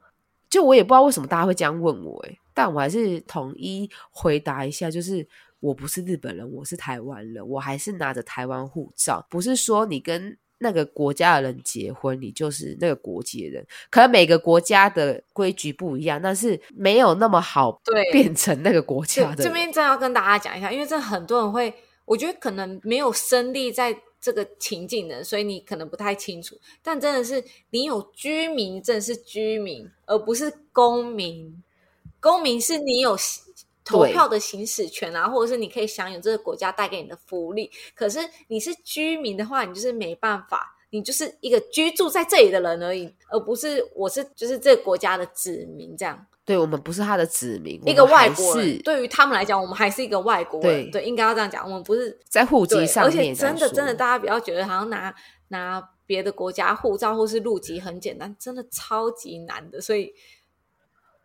就我也不知道为什么大家会这样问我、哎，但我还是统一回答一下，就是我不是日本人，我是台湾人，我还是拿着台湾护照，不是说你跟那个国家的人结婚，你就是那个国籍的人。可能每个国家的规矩不一样，但是没有那么好对变成那个国家的这。边真要跟大家讲一下，因为这很多人会，我觉得可能没有身历在这个情境的，所以你可能不太清楚。但真的是你有居民证是居民，而不是公民。公民是你有行投票的行使权啊，或者是你可以享有这个国家带给你的福利。可是你是居民的话，你就是没办法。你就是一个居住在这里的人而已，而不是我是就是这个国家的子民这样。对我们不是他的子民，一个外国人，是对于他们来讲，我们还是一个外国人，对对，应该要这样讲，我们不是在户籍对，上而且面真的真的，大家不要觉得好像拿拿别的国家护照或是入籍很简单，真的超级难的，所以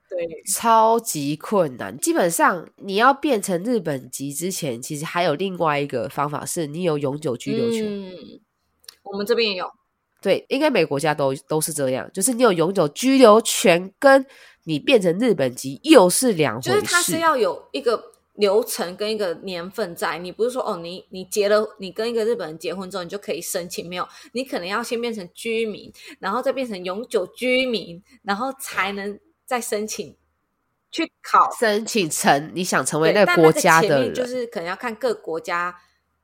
对超级困难。基本上你要变成日本籍之前，其实还有另外一个方法，是你有永久居留权。嗯，我们这边也有，对，应该每个国家都都是这样，就是你有永久居留权，跟你变成日本籍又是两回事。就是它是要有一个流程跟一个年份在，你不是说哦，你你结了，你跟一个日本人结婚之后，你就可以申请，没有，你可能要先变成居民，然后再变成永久居民，然后才能再申请去考。申请成你想成为，那个国家的人，就是可能要看各国家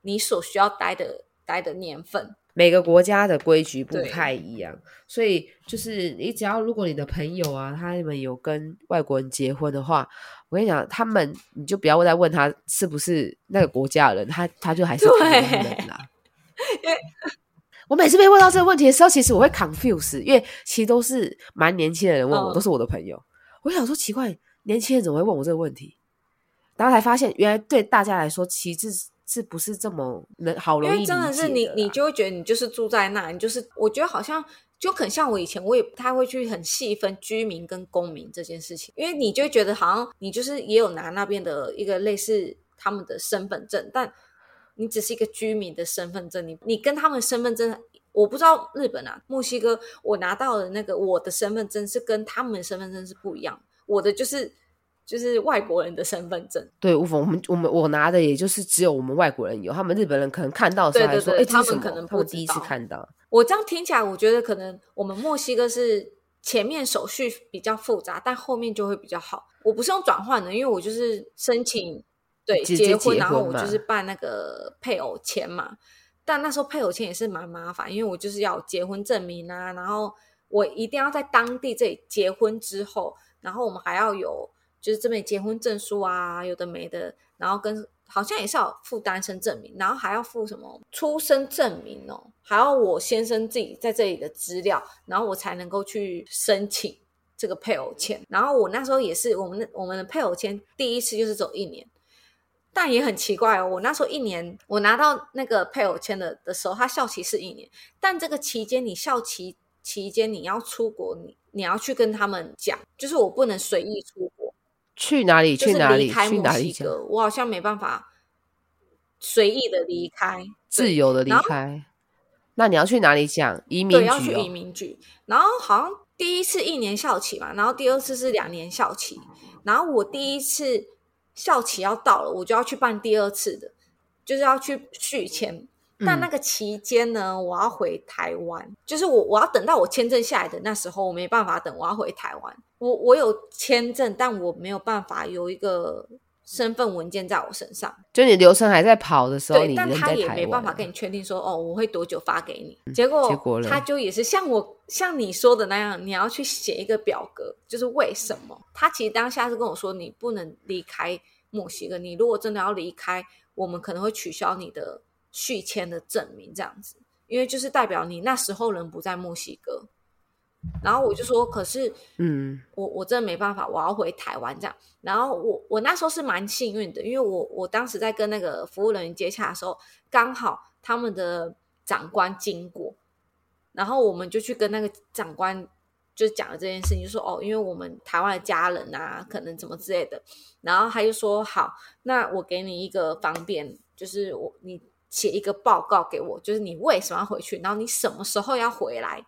你所需要待的待的年份。每个国家的规矩不太一样，所以就是你只要如果你的朋友啊，他们有跟外国人结婚的话，我跟你讲，他们你就不要再问他是不是那个国家的人，他他就还是台湾人啦。我每次被问到这个问题的时候，其实我会 confuse，因为其实都是蛮年轻的人问我，嗯都是我的朋友。我想说奇怪，年轻人怎么会问我这个问题？然后才发现，原来对大家来说，其实是是不是这么能好因容易真的是你，你就会觉得你就是住在那，你就是我觉得好像就很像我以前，我也不太会去很细分居民跟公民这件事情，因为你就会觉得好像你就是也有拿那边的一个类似他们的身份证，但你只是一个居民的身份证，你你跟他们身份证，我不知道日本啊，墨西哥，我拿到的那个我的身份证是跟他们的身份证是不一样，我的就是就是外国人的身份证。对，我我们我们我拿的也就是只有我们外国人有，他们日本人可能看到的时候还说，哎？他们可能不第一次看到。我这样听起来，我觉得可能我们墨西哥是前面手续比较复杂，但后面就会比较好。我不是用转换的，因为我就是申请对结婚，然后我就是办那个配偶签嘛。但那时候配偶签也是蛮麻烦，因为我就是要结婚证明啊，然后我一定要在当地这里结婚之后，然后我们还要有就是这边结婚证书啊，有的没的，然后跟好像也是要附单身证明，然后还要附什么出生证明哦，还要我先生自己在这里的资料，然后我才能够去申请这个配偶签。然后我那时候也是我们我们的配偶签第一次就是走一年，但也很奇怪哦，我那时候一年我拿到那个配偶签的的时候，他效期是一年，但这个期间你效期期间你要出国，你你要去跟他们讲，就是我不能随意出国。去哪里？去哪里？去哪里我好像没办法随意的离开，自由的离开。那你要去哪里讲？移民对，局要去移哦。民局。然后好像第一次一年校期嘛，然后第二次是两年校期。然后我第一次校期要到了，我就要去办第二次的，就是要去续签。但嗯那个期间呢，我要回台湾，就是我我要等到我签证下来的那时候，我没办法等，我要回台湾。我我有签证，但我没有办法有一个身份文件在我身上。就你流程还在跑的时候，对，但他也没办法跟你确定说，哦，我会多久发给你。结果，结果他就也是像我像你说的那样，你要去写一个表格，就是为什么？他其实当下是跟我说，你不能离开墨西哥，你如果真的要离开，我们可能会取消你的续签的证明，这样子，因为就是代表你那时候人不在墨西哥。然后我就说，可是嗯，我我真的没办法，我要回台湾这样。然后我我那时候是蛮幸运的，因为我我当时在跟那个服务人员接洽的时候，刚好他们的长官经过，然后我们就去跟那个长官就讲了这件事情，就说哦，因为我们台湾的家人啊，可能怎么之类的。然后他就说好，那我给你一个方便，就是我你写一个报告给我，就是你为什么要回去，然后你什么时候要回来，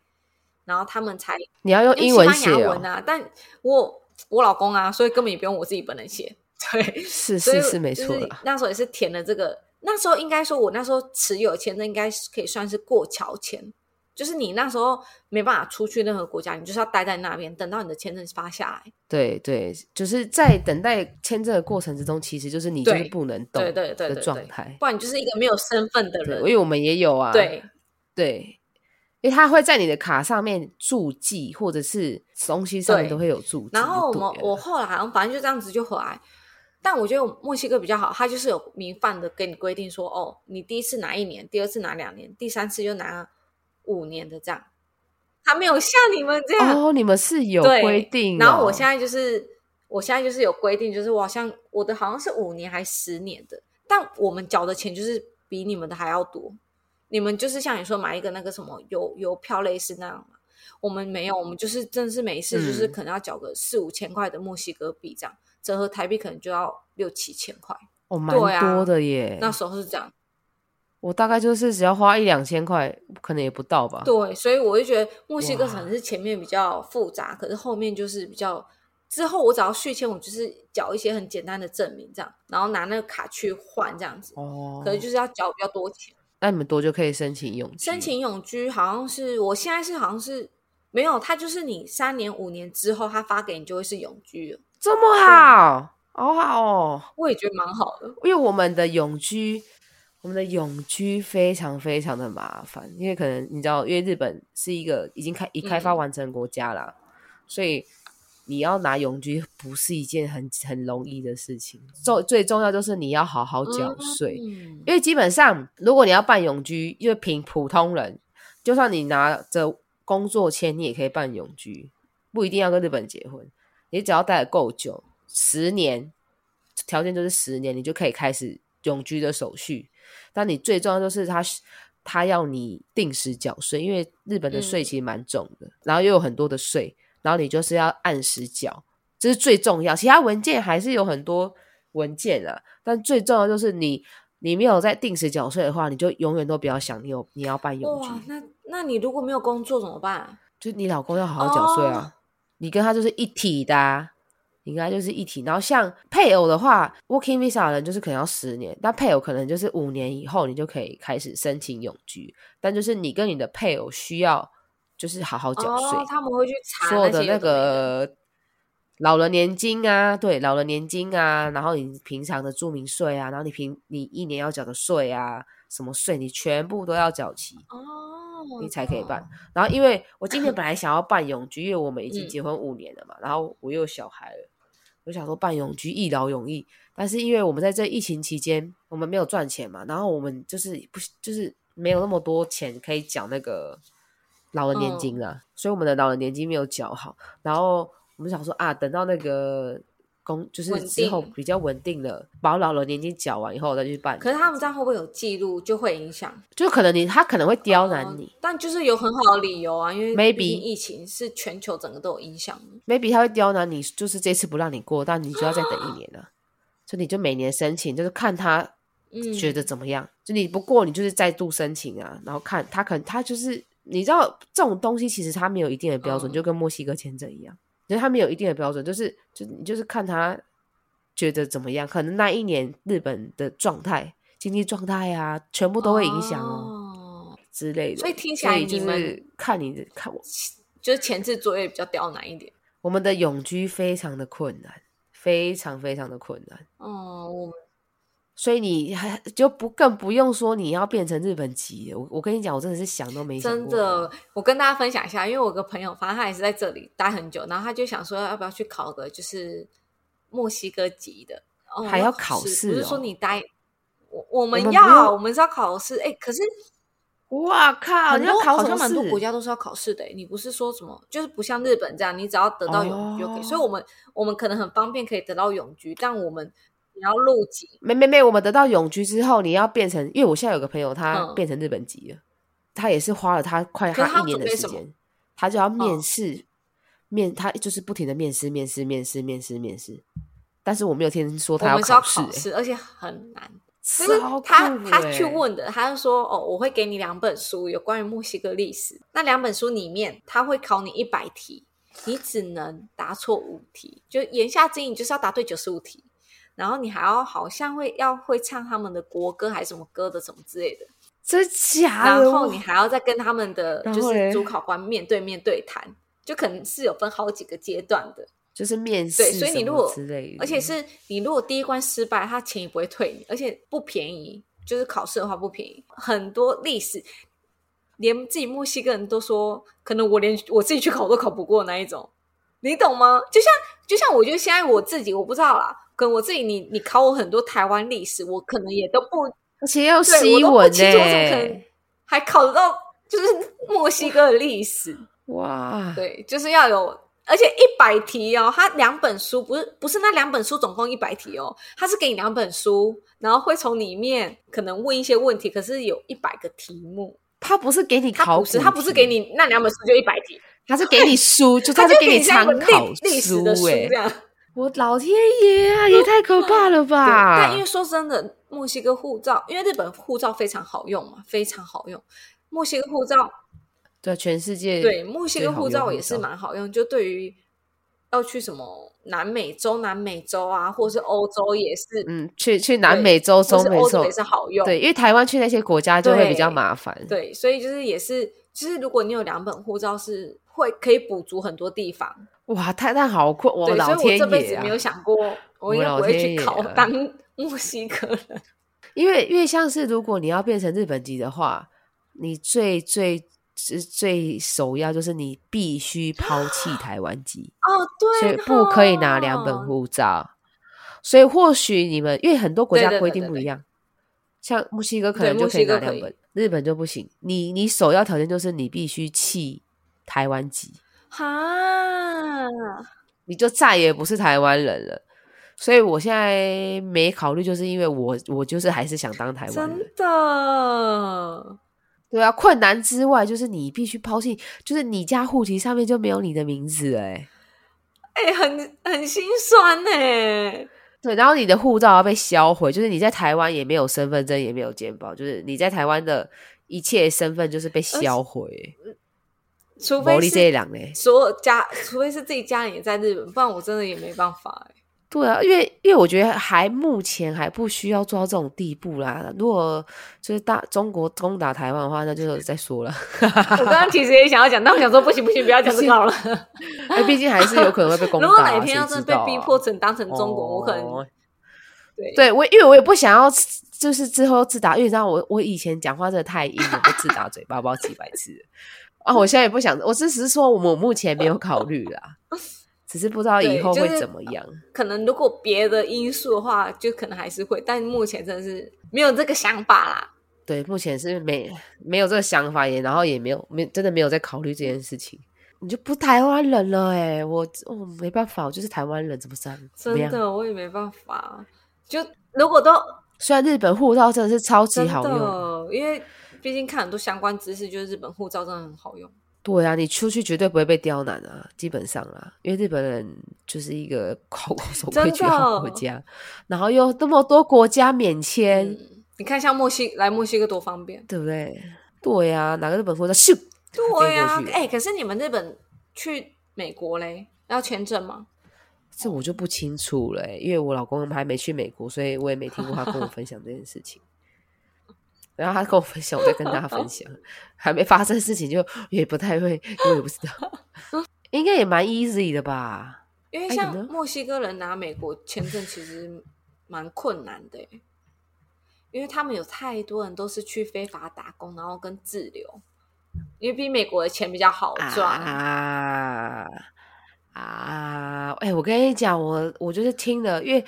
然后他们才你要用用英文写哦文。啊，但我我老公啊，所以根本也不用我自己本人写。对，是是是没就是错的。那时候也是填了这个，那时候应该说，我那时候持有签证应该是可以算是过桥签，就是你那时候没办法出去任何国家，你就是要待在那边，等到你的签证发下来。对对，就是在等待签证的过程之中，其实就是你就是不能动对对对的状态。不然你就是一个没有身份的，人因。为我们也有啊。对对，因为他会在你的卡上面注记，或者是东西上面都会有注记。然后我们我后来好像反正就这样子就回来，但我觉得墨西哥比较好，它就是有明范的给你规定说，哦，你第一次拿一年，第二次拿两年，第三次就拿五年的这样，还没有像你们这样、哦，你们是有规定、哦。然后我现在就是我现在就是有规定，就是我好像我的好像是五年还十年的，但我们缴的钱就是比你们的还要多。你们就是像你说买一个那个什么邮邮票类似那样嘛，我们没有，我们就是真的是每一次就是嗯可能要缴个四五千块的墨西哥币这样，折合台币可能就要六七千块。哦，蛮多的耶。那时候是这样，我大概就是只要花一两千块，可能也不到吧。对，所以我就觉得墨西哥可能是前面比较复杂，可是后面就是比较。之后我只要续签，我就是缴一些很简单的证明，这样，然后拿那个卡去换这样子，哦，可能就是要缴比较多钱。那你们多久可以申请永居？申请永居好像是我现在是好像是没有，他就是你三年五年之后，他发给你就会是永居了。这么好，好好哦。我也觉得蛮好的。因为我们的永居，我们的永居非常非常的麻烦，因为可能你知道，因为日本是一个已经开已开发嗯完成国家啦，所以你要拿永居不是一件很很容易的事情。重最重要就是你要好好缴税，嗯因为基本上如果你要办永居，因为凭普通人，就算你拿着工作签，你也可以办永居，不一定要跟日本结婚，你只要待的够久，十年，条件就是十年，你就可以开始永居的手续。但你最重要就是他他要你定时缴税，因为日本的税嗯其实蛮重的，然后又有很多的税，然后你就是要按时缴，这是最重要。其他文件还是有很多文件啊，但最重要就是你你没有在定时缴税的话，你就永远都不要想你有你要办永居，那那你如果没有工作怎么办？就你老公要好好缴税啊，你跟他就是一体的、啊。你跟他就是一体，然后像配偶的话，working visa 的人就是可能要十年，但配偶可能就是五年以后你就可以开始申请永居，但就是你跟你的配偶需要就是好好缴税，哦，他们会去查所有的那个老人年金啊，对，老人年金啊，然后你平常的住民税啊，然后你平你一年要缴的税啊，什么税你全部都要缴齐，哦，你才可以办。然后因为我今天本来想要办永居，因为我们已经嗯。结婚五年了嘛，然后我又有小孩了，我想说办永居一劳永逸，但是因为我们在这疫情期间，我们没有赚钱嘛，然后我们就是不就是没有那么多钱可以缴那个老人嗯年金啦，所以我们的老人年金没有缴好，然后我们想说啊，等到那个工就是之后比较稳定了，把老人年金缴完以后再去办，可是他们这样会不会有记录，就会影响？就可能你他可能会刁难哦你。但就是有很好的理由啊，因为 Maybe 疫情是全球整个都有影响。maybe 他会刁难你，就是这次不让你过，但你就要再等一年了。所以你就每年申请，就是看他嗯，觉得怎么样。就你不过，你就是再度申请啊，然后看他可能他就是你知道这种东西其实它没有一定的标准，嗯就跟墨西哥签证一样，就是它没有一定的标准，就是就你就是看他觉得怎么样，可能那一年日本的状态、经济状态啊，全部都会影响哦哦，之类的。所以听起来就你们是看你的看我就是前置作业比较刁难一点。我们的永居非常的困难，非常非常的困难。哦，我们所以你还就不更不用说你要变成日本籍了。我我跟你讲，我真的是想都没想过。真的，我跟大家分享一下，因为我有个朋友，反正他也是在这里待很久，然后他就想说要不要去考个就是墨西哥籍的，哦，还要考试，试不是说哦你待，我我们要，我们是要考试，哎，可是哇靠！你要考好像蛮多国家都是要考试的，你不是说什么，就是不像日本这样，你只要得到永居就可以。所以哦我们我们可能很方便可以得到永居，但我们你要入籍，没没没，我们得到永居之后，你要变成，因为我现在有个朋友，他嗯变成日本籍了，他也是花了他快他一年的时间，他就要面嗯试，面他就是不停的面试，面试，面试，面试，面试。但是我没有听说他要试、欸，考试，而且很难。就是他他去欸问的，他就说哦，我会给你两本书，有关于墨西哥历史。那两本书里面，他会考你一百题，你只能答错五题，就言下之意，你就是要答对九十五题。然后你还要好像会要会唱他们的国歌还是什么歌的什么之类的，真假的？然后你还要再跟他们的就是主考官面对面对谈，就可能是有分好几个阶段的。就是面试对，所以你如果之类的，而且是你如果第一关失败，他钱也不会退你，而且不便宜，就是考试的话不便宜。很多历史，连自己墨西哥人都说，可能我连我自己去考都考不过那一种，你懂吗？就像就像我觉得现在我自己，我不知道啦，可能我自己你你考我很多台湾历史，我可能也都不而且要对西文呢、清楚，我怎么可能还考得到就是 墨西哥的历史？哇，对，就是要有，而且一百题哦，它两本书不是不是那两本书总共一百题哦，它是给你两本书，然后会从里面可能问一些问题，可是有一百个题目，他不是给你考古题，它不是给你那两本书就一百题，他是给你书，就他它就给你参考历历史的书哎这，样。我老天爷啊，也太可怕了，吧！但因为说真的，墨西哥护照，因为日本护照非常好用嘛，非常好用。墨西哥护照对全世界对，墨西哥护照也是蛮好用，就对于要去什么南美洲、南美洲啊，或是欧洲也是，嗯，去去南美洲、中美洲也是好用。对，因为台湾去那些国家就会比较麻烦。对，所以就是也是，就是如果你有两本护照，是会可以补足很多地方。哇，太太好困，我老天爷啊我这辈子没！有想过，我应该不会去考啊当墨西哥人。因为因为像是如果你要变成日本籍的话，你最最最最首要就是你必须抛弃台湾籍。哦，对所以，不可以拿两本。护照。所以或许你们因为很多国家规对对对对对定不一样，像墨西哥可能就可以拿两本，日本就不行。你你首要条件就是你必须弃台湾籍，哈，你就再也不是台湾人了。所以我现在没考虑，就是因为我我就是还是想当台湾人真。的，对啊，困难之外就是你必须抛弃，就是你家户籍上面就没有你的名字哎、哎、很很心酸呢、对，然后你的护照要被销毁，就是你在台湾也没有身份证，也没有健保，就是你在台湾的一切身份就是被销毁。除非是两嘞，所有家，除非是自己家人也在日本，不然我真的也没办法、欸。对啊，因为因为我觉得还目前还不需要做到这种地步啦。如果就是大中国攻打台湾的话，那就再说了。我刚刚其实也想要讲，但我想说不行不行，不要讲这个好了。哎，毕竟还是有可能会被攻打、如果啊。哪天要真的被逼迫成当成中国，我可能哦对对我，因为我也不想要，就是之后自打，因为你知道我我以前讲话真的太硬了，被自打嘴巴不知道几百次啊！我现在也不想，我只是说我目前没有考虑啦，只是不知道以后会怎么样。可能如果别的因素的话，就可能还是会，但目前真的是没有这个想法啦。对，目前是没没有这个想法也，然后也没有没真的没有在考虑这件事情。你就不台湾人了哎、我我没办法，我就是台湾人，怎么这样？怎么样？真的，我也没办法。就如果都虽然日本护照真的是超级好用，因为毕竟看很多相关知识，就是日本护照真的很好用。对啊，你出去绝对不会被刁难啊，基本上啊，因为日本人就是一个好守规矩真的好国家，然后又那么多国家免签，嗯，你看像墨西来墨西哥多方便。对不对？对呀、哪个日本护照咻对呀、哎、可是你们日本去美国嘞，要签证吗？这我就不清楚了欸、因为我老公还没去美国，所以我也没听过他跟我分享这件事情。然后他跟我分享，我再跟大家分 享。还没发生事情就也不太会，我也不知道，应该也蛮 easy 的吧？因为像墨西哥人拿美国签证其实蛮困难的欸，因为他们有太多人都是去非法打工，然后跟自留，因为比美国的钱比较好赚。啊啊！哎、我跟你讲，我我就是听了，因为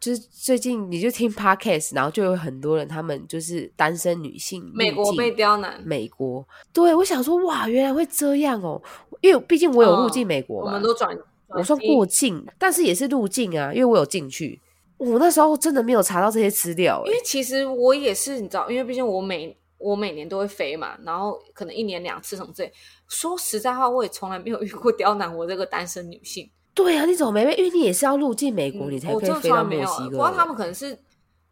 就是最近你就听 podcast，然后就有很多人，他们就是单身女性美国被刁难，美国，对我想说，哇，原来会这样哦！因为毕竟我有入境美国我嘛，们都转，我算过境，但是也是入境啊，因为我有进去。我那时候真的没有查到这些资料、欸，因为其实我也是，你知道，因为毕竟我每我每年都会飞嘛，然后可能一年两次什么之类。说实在话，我也从来没有遇过 刁难我这个单身女性。对啊，你怎么没被？因为你也是要入境美国，嗯你才可以飞到墨西哥。不过他们可能是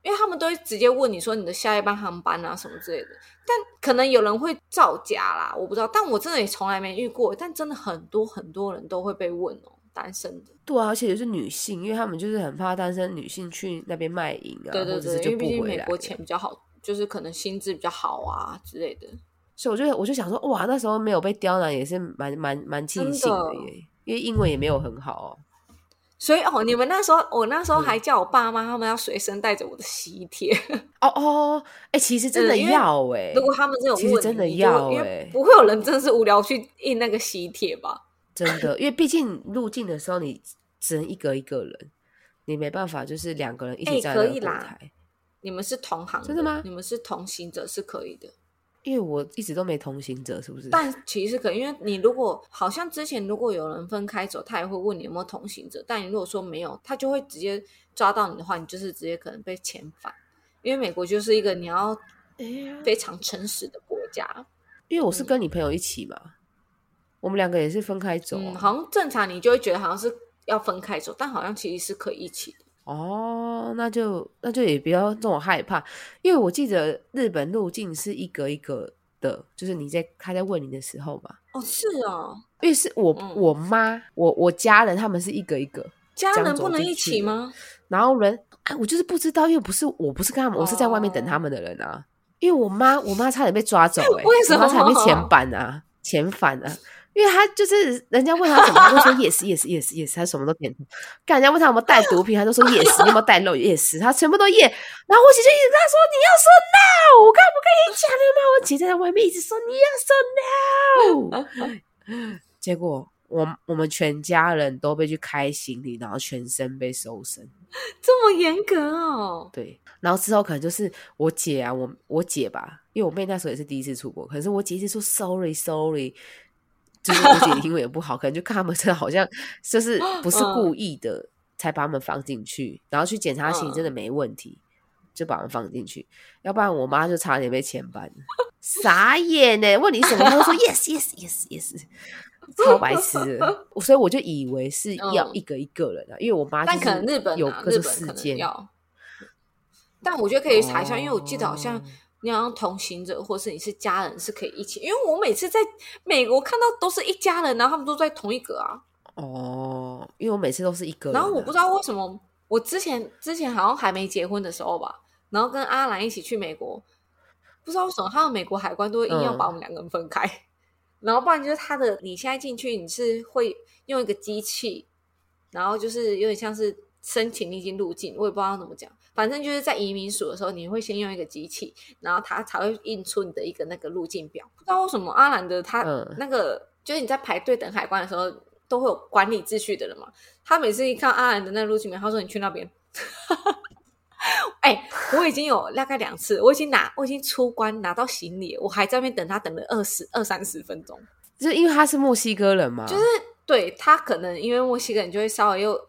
因为他们都会直接问你说你的下一班航班啊什么之类的，但可能有人会造假啦，我不知道。但我真的也从来没遇过，但真的很多很多人都会被问哦，单身的。对啊，而且也是女性，因为他们就是很怕单身女性去那边卖淫啊，对对对，因为毕竟。美国钱比较好，就是可能薪资比较好啊之类的。所以我就我就想说，哇，那时候没有被刁难也是蛮蛮蛮庆幸的耶，因为英文也没有很好哦。所以哦，你们那时候，我那时嗯。候还叫我爸妈他们要随身带着我的喜帖，哦哦，哎、其实真的要哎、如果他们这种其实真的要欸。不会有人真的是无聊去印那个喜帖吧？真的，因为毕竟入境的时候你只能一个一个人，你没办法就是两个人一哎起在那个后可以啦。台。你们是同行真的吗？你们是同行者是可以的，因为我一直都没同行者，是不是？但其实可以，因为你如果好像之前如果有人分开走，他也会问你有没有同行者，但你如果说没有，他就会直接抓到你的话，你就是直接可能被遣返，因为美国就是一个你要非常诚实的国家，因为我是跟你朋友一起嘛，我们两个也是分开走啊、嗯，好像正常你就会觉得好像是要分开走，但好像其实是可以一起的。哦，那就那就也不要这么害怕，因为我记得日本入境是一个一个的，就是你在他在问你的时候嘛，哦，是哦，因为是我、嗯。我妈我我家人他们是一个一个，家人不能一起吗？然后人哎，我就是不知道，因为不是我不是跟他们，我是在外面等他们的人啊，因为我妈我妈差点被抓走、欸，为什我妈差点被遣返啊，遣返啊。因为他就是人家问他什么，他都说 yes yes yes yes，他什么都点头。干人家问他有没有带毒品，他都说 yes，你有没有带肉 yes，他全部都 yes。然后我姐就一直跟他说你要说 no，我刚不跟你讲了吗？我姐在外面一直说你要说 no，结果我我们全家人都被去开行李，然后全身被搜身。这么严格哦？对，然后之后可能就是我姐啊，我我姐吧，因为我妹那时候也是第一次出国，可是我姐一直说 sorry sorry，就是我姐英文也不好，可能就看他们真的好像就是不是故意的，才把他们放进去，然后去检查行李真的没问题，就把他们放进去，要不然我妈就差点被遣返，傻眼呢！问你什么，他就说 yes yes yes yes，超白痴的。所以我就以为是要嗯一个一个人啊，因为我妈但可就是能日本啊，有各种事件，但我觉得可以查一下，因为我记得好像哦你好像同行者或是你是家人是可以一起，因为我每次在美国看到都是一家人，然后他们都在同一个啊。哦，因为我每次都是一个人啊、然后我不知道为什么，我之前之前好像还没结婚的时候吧，然后跟阿兰一起去美国，不知道为什么他们美国海关都会硬要嗯把我们两个人分开，然后不然就是他的你现在进去你是会用一个机器，然后就是有点像是申请你已经入境，我也不知道怎么讲，反正就是在移民署的时候，你会先用一个机器，然后它才会印出你的一个那个路径表。不知道为什么阿兰的他嗯那个、就是你在排队等海关的时候，都会有管理秩序的人嘛。他每次一看阿兰的那个入境表，他说你去那边。哎、我已经有大概两次，我已经拿，我已经出关拿到行李，我还在那边等他等了二十二三十分钟。就是因为他是墨西哥人嘛，就是对他可能因为墨西哥人就会稍微又又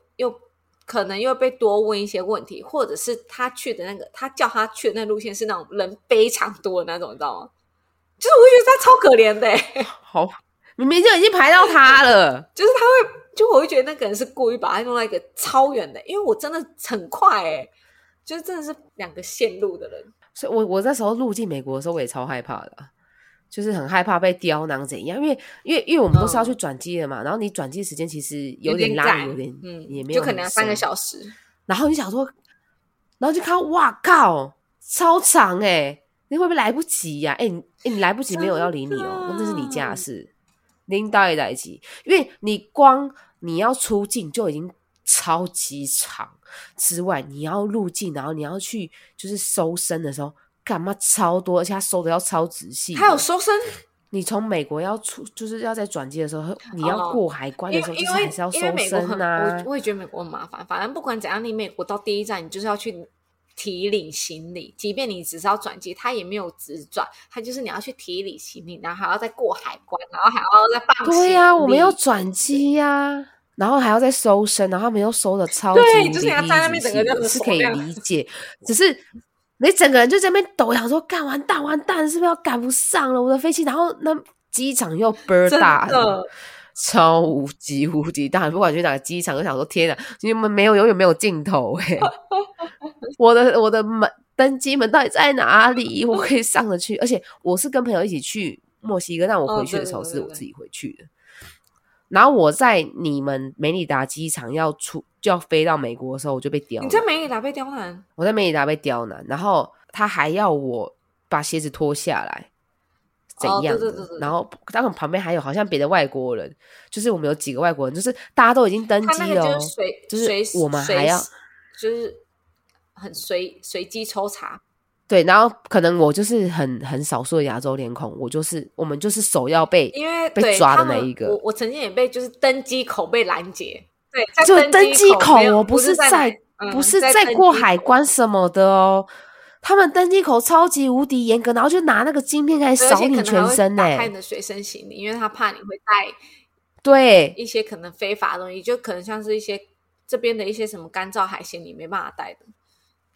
可能又被多问一些问题，或者是他去的那个他叫他去的那路线是那种人非常多的那种，你知道吗？就是我会觉得他超可怜的、欸，好，明明就已经排到他了。就是他会，就我会觉得那个人是故意把他弄到一个超远的，因为我真的很快哎、就是真的是两个线路的人，所以我我那时候入境美国的时候，我也超害怕的啊、就是很害怕被刁难怎样，因为因为因为我们都是要去转机的嘛，然后你转机时间其实有点拉有点，嗯，也没有就可能要三个，小时，然后你想说，然后就看哇靠，超长哎、你会不会来不及呀、哎、你哎、你来不及，没有要理你哦，那是你家的事，领导也来得及，因为你光你要出境就已经超级长，之外你要入境，然后你要去就是搜身的时候，干嘛超多，而且他收的要超仔细的，还有收身，你从美国要出，就是要在转机的时候，你哦要过海关的时候，就是还是要收身啊我。我也觉得美国很麻烦。反正不管怎样，你美国到第一站，你就是要去提领行李，即便你只是要转机，他也没有直转，他就是你要去提领行李，然后还要再过海关，然后还要再放对呀、我们要转机呀、然后还要再收身，然后他们又收的超级对就是你要在那边仔细整个是可以理解，只是你整个人就在那边抖，想说干完蛋完蛋，是不是要赶不上了我的飞机？然后那机场又倍儿大，的，超无敌无敌大，不管去哪个机场，都想说天哪，你们没有永远没有尽头 哎、我的我的门登机门到底在哪里？我可以上得去，而且我是跟朋友一起去墨西哥，但我哦回去的时候是我自己回去的。然后我在你们梅里达机场要出就要飞到美国的时候，我就被刁难。你在梅里达被刁难，我在梅里达被刁难，然后他还要我把鞋子脱下来，怎哦样的？对对对对然后当然旁边还有好像别的外国人，就是我们有几个外国人，就是大家都已经登机了哦，就是随就是随我们还要就是很随随机抽查，对，然后可能我就是很很少数的亚洲脸孔，我就是我们就是首要被因为被抓的那一个我我曾经也被就是登机口被拦截，对，在就登机机口没有哦，不是在嗯不是在在过海关什么的哦。他们登机口超级无敌严格，然后就拿那个晶片开始扫你全身呢、打开你的随身行李，因为他怕你会带对，一些可能非法的东西，就可能像是一些这边的一些什么干燥海鲜，你没办法带的，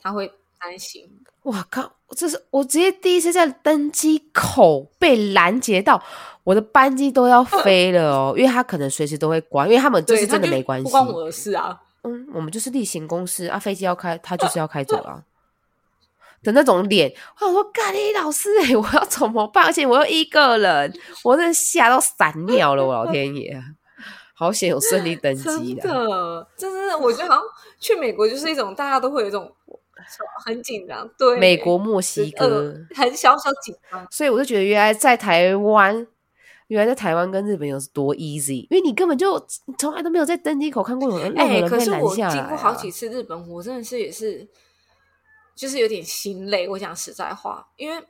他会担心。我靠！这是我直接第一次在登机口被拦截到，我的班机都要 飞了哦，因为他可能随时都会关，因为他们这，是真的没关系不。关我的事啊。嗯，我们就是例行公事啊，飞机要开，他就是要开走啊。的那种脸，我想说，咖喱老师哎、我要怎么办？而且我又一个人，我真的吓到闪尿了，我老天爷啊！好险有顺利登真机的，的，真的，我觉得好像去美国就是一种大家都会有一种很紧张，对，美国、墨西哥，呃很小小紧张，所以我就觉得原来在台湾，原来在台湾跟日本有多 easy，因为你根本就从来都没有在登机口看过有人任何哎、人被可是我拦下来、啊经过好几次日本，我真的是也是，就是有点心累。我讲实在话，因为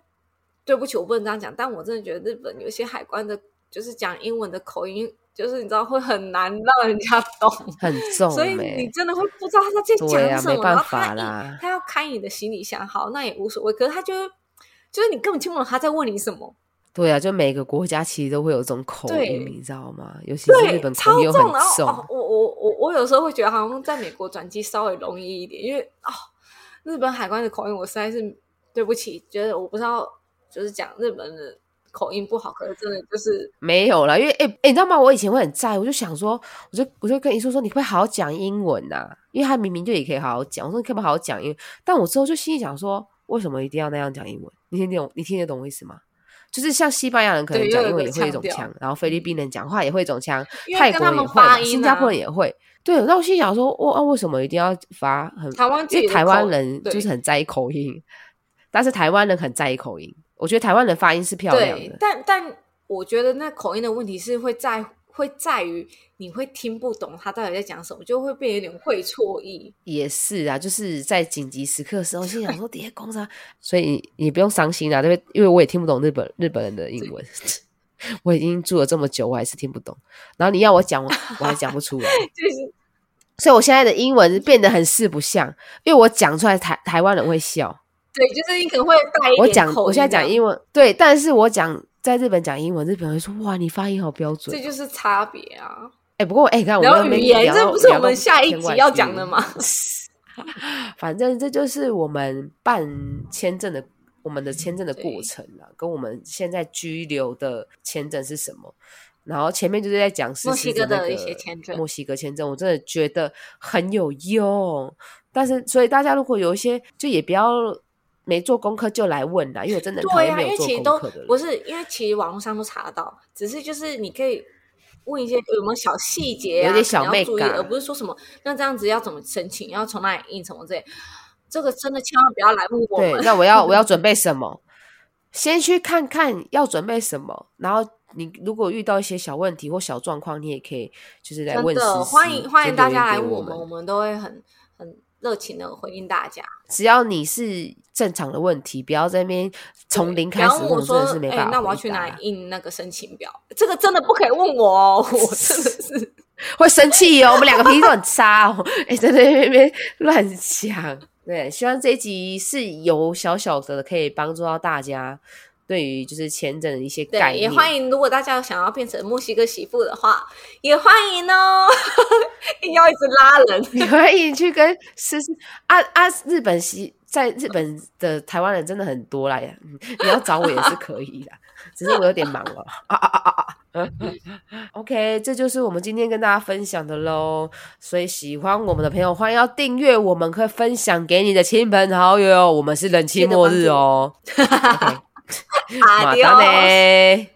对不起，我不能这样讲，但我真的觉得日本有些海关的，就是讲英文的口音，就是你知道会很难让人家懂。很重、欸，所以你真的会不知道他在讲什么，没办然后他一法啦他要开你的行李箱，好，那也无所谓。可是他就就是你根本听不懂他在问你什么，对啊，就每个国家其实都会有这种口音，你知道吗？尤其是日对，本口超音又很重。然后，哦，我我我我有时候会觉得好像在美国转机稍微容易一点，因为哦，日本海关的口音我实在是对不起，觉得我不知道就是讲日本的口音不好，可是真的就是没有了，因为哎哎、你知道吗？我以前会很在意，我就想说，我就我就跟一叔说，你可不可以好好讲英文呐、因为他明明就也可以好好讲。我说你可不可以好好讲英文？但我之后就心里想说，为什么一定要那样讲英文？你听得懂？你听得懂我意思吗？就是像西班牙人可能讲英文也会一种腔，然后菲律宾人讲话也会一种腔，泰国人也会新加坡啊人也会。对，那我心里想说，哇、啊，为什么一定要发很？因为台湾人就是很在意口音，但是台湾人很在意口音。我觉得台湾的发音是漂亮的，，但但我觉得那口音的问题是会在会在于你会听不懂他到底在讲什么，就会变有点会错意。也是啊，就是在紧急时刻的时候，心想说 底下公啥，所以你不用伤心啊，因为？因为我也听不懂日本日本人的英文，我已经住了这么久，我还是听不懂。然后你要我讲，我我还讲不出来，就是所以我现在的英文变得很四不像，因为我讲出来台台湾人会笑。对，就是你可能会带一我讲点口音我现在讲英文，对，但是我讲在日本讲英文，日本人会说哇，你发音好标准这。就是差别啊。哎、不过哎，你看我然后们语言，这不是我们下一集要讲的吗？反正这就是我们办签证的我们的签证的过程啊，跟我们现在居留的签证是什么。然后前面就是在讲墨西哥的一些签证墨西哥签证我真的觉得很有用。但是，所以大家如果有一些，就也不要没做功课就来问啦，因为我真的对呀、因为其实都功课的。不是，因为其实网络上都查得到，只是就是你可以问一些有没有小细节啊，有点小妹感而不是说什么那这样子要怎么申请，要从哪里印什么之类。这个真的千万不要来问我。那我要 我要准备什么？先去看看要准备什么，然后你如果遇到一些小问题或小状况，你也可以就是来真问实的施欢迎欢迎大家来问我们，我们都会很很热情的回应大家。只要你是正常的问题，不要在那边从零开始问，我说真的是没，哎、办法、那我要去哪里？印那个申请表？这个真的不可以问我哦，我真的是。会生气哦，我们两个脾气都很差哦。哎、在那边乱讲。对，希望这一集是有小小的可以帮助到大家对于就是签证的一些概对，念。也欢迎，如果大家想要变成墨西哥媳妇的话，也欢迎哦。要一直拉人，你可以去跟思思啊啊，日本西在日本的台湾人真的很多啦，嗯你要找我也是可以的，只是我有点忙了啊啊啊啊啊！OK，这就是我们今天跟大家分享的喽。所以喜欢我们的朋友，欢迎要订阅我们，可以分享给你的亲朋好友。我们是冷气末日哦。阿迪奥。呢？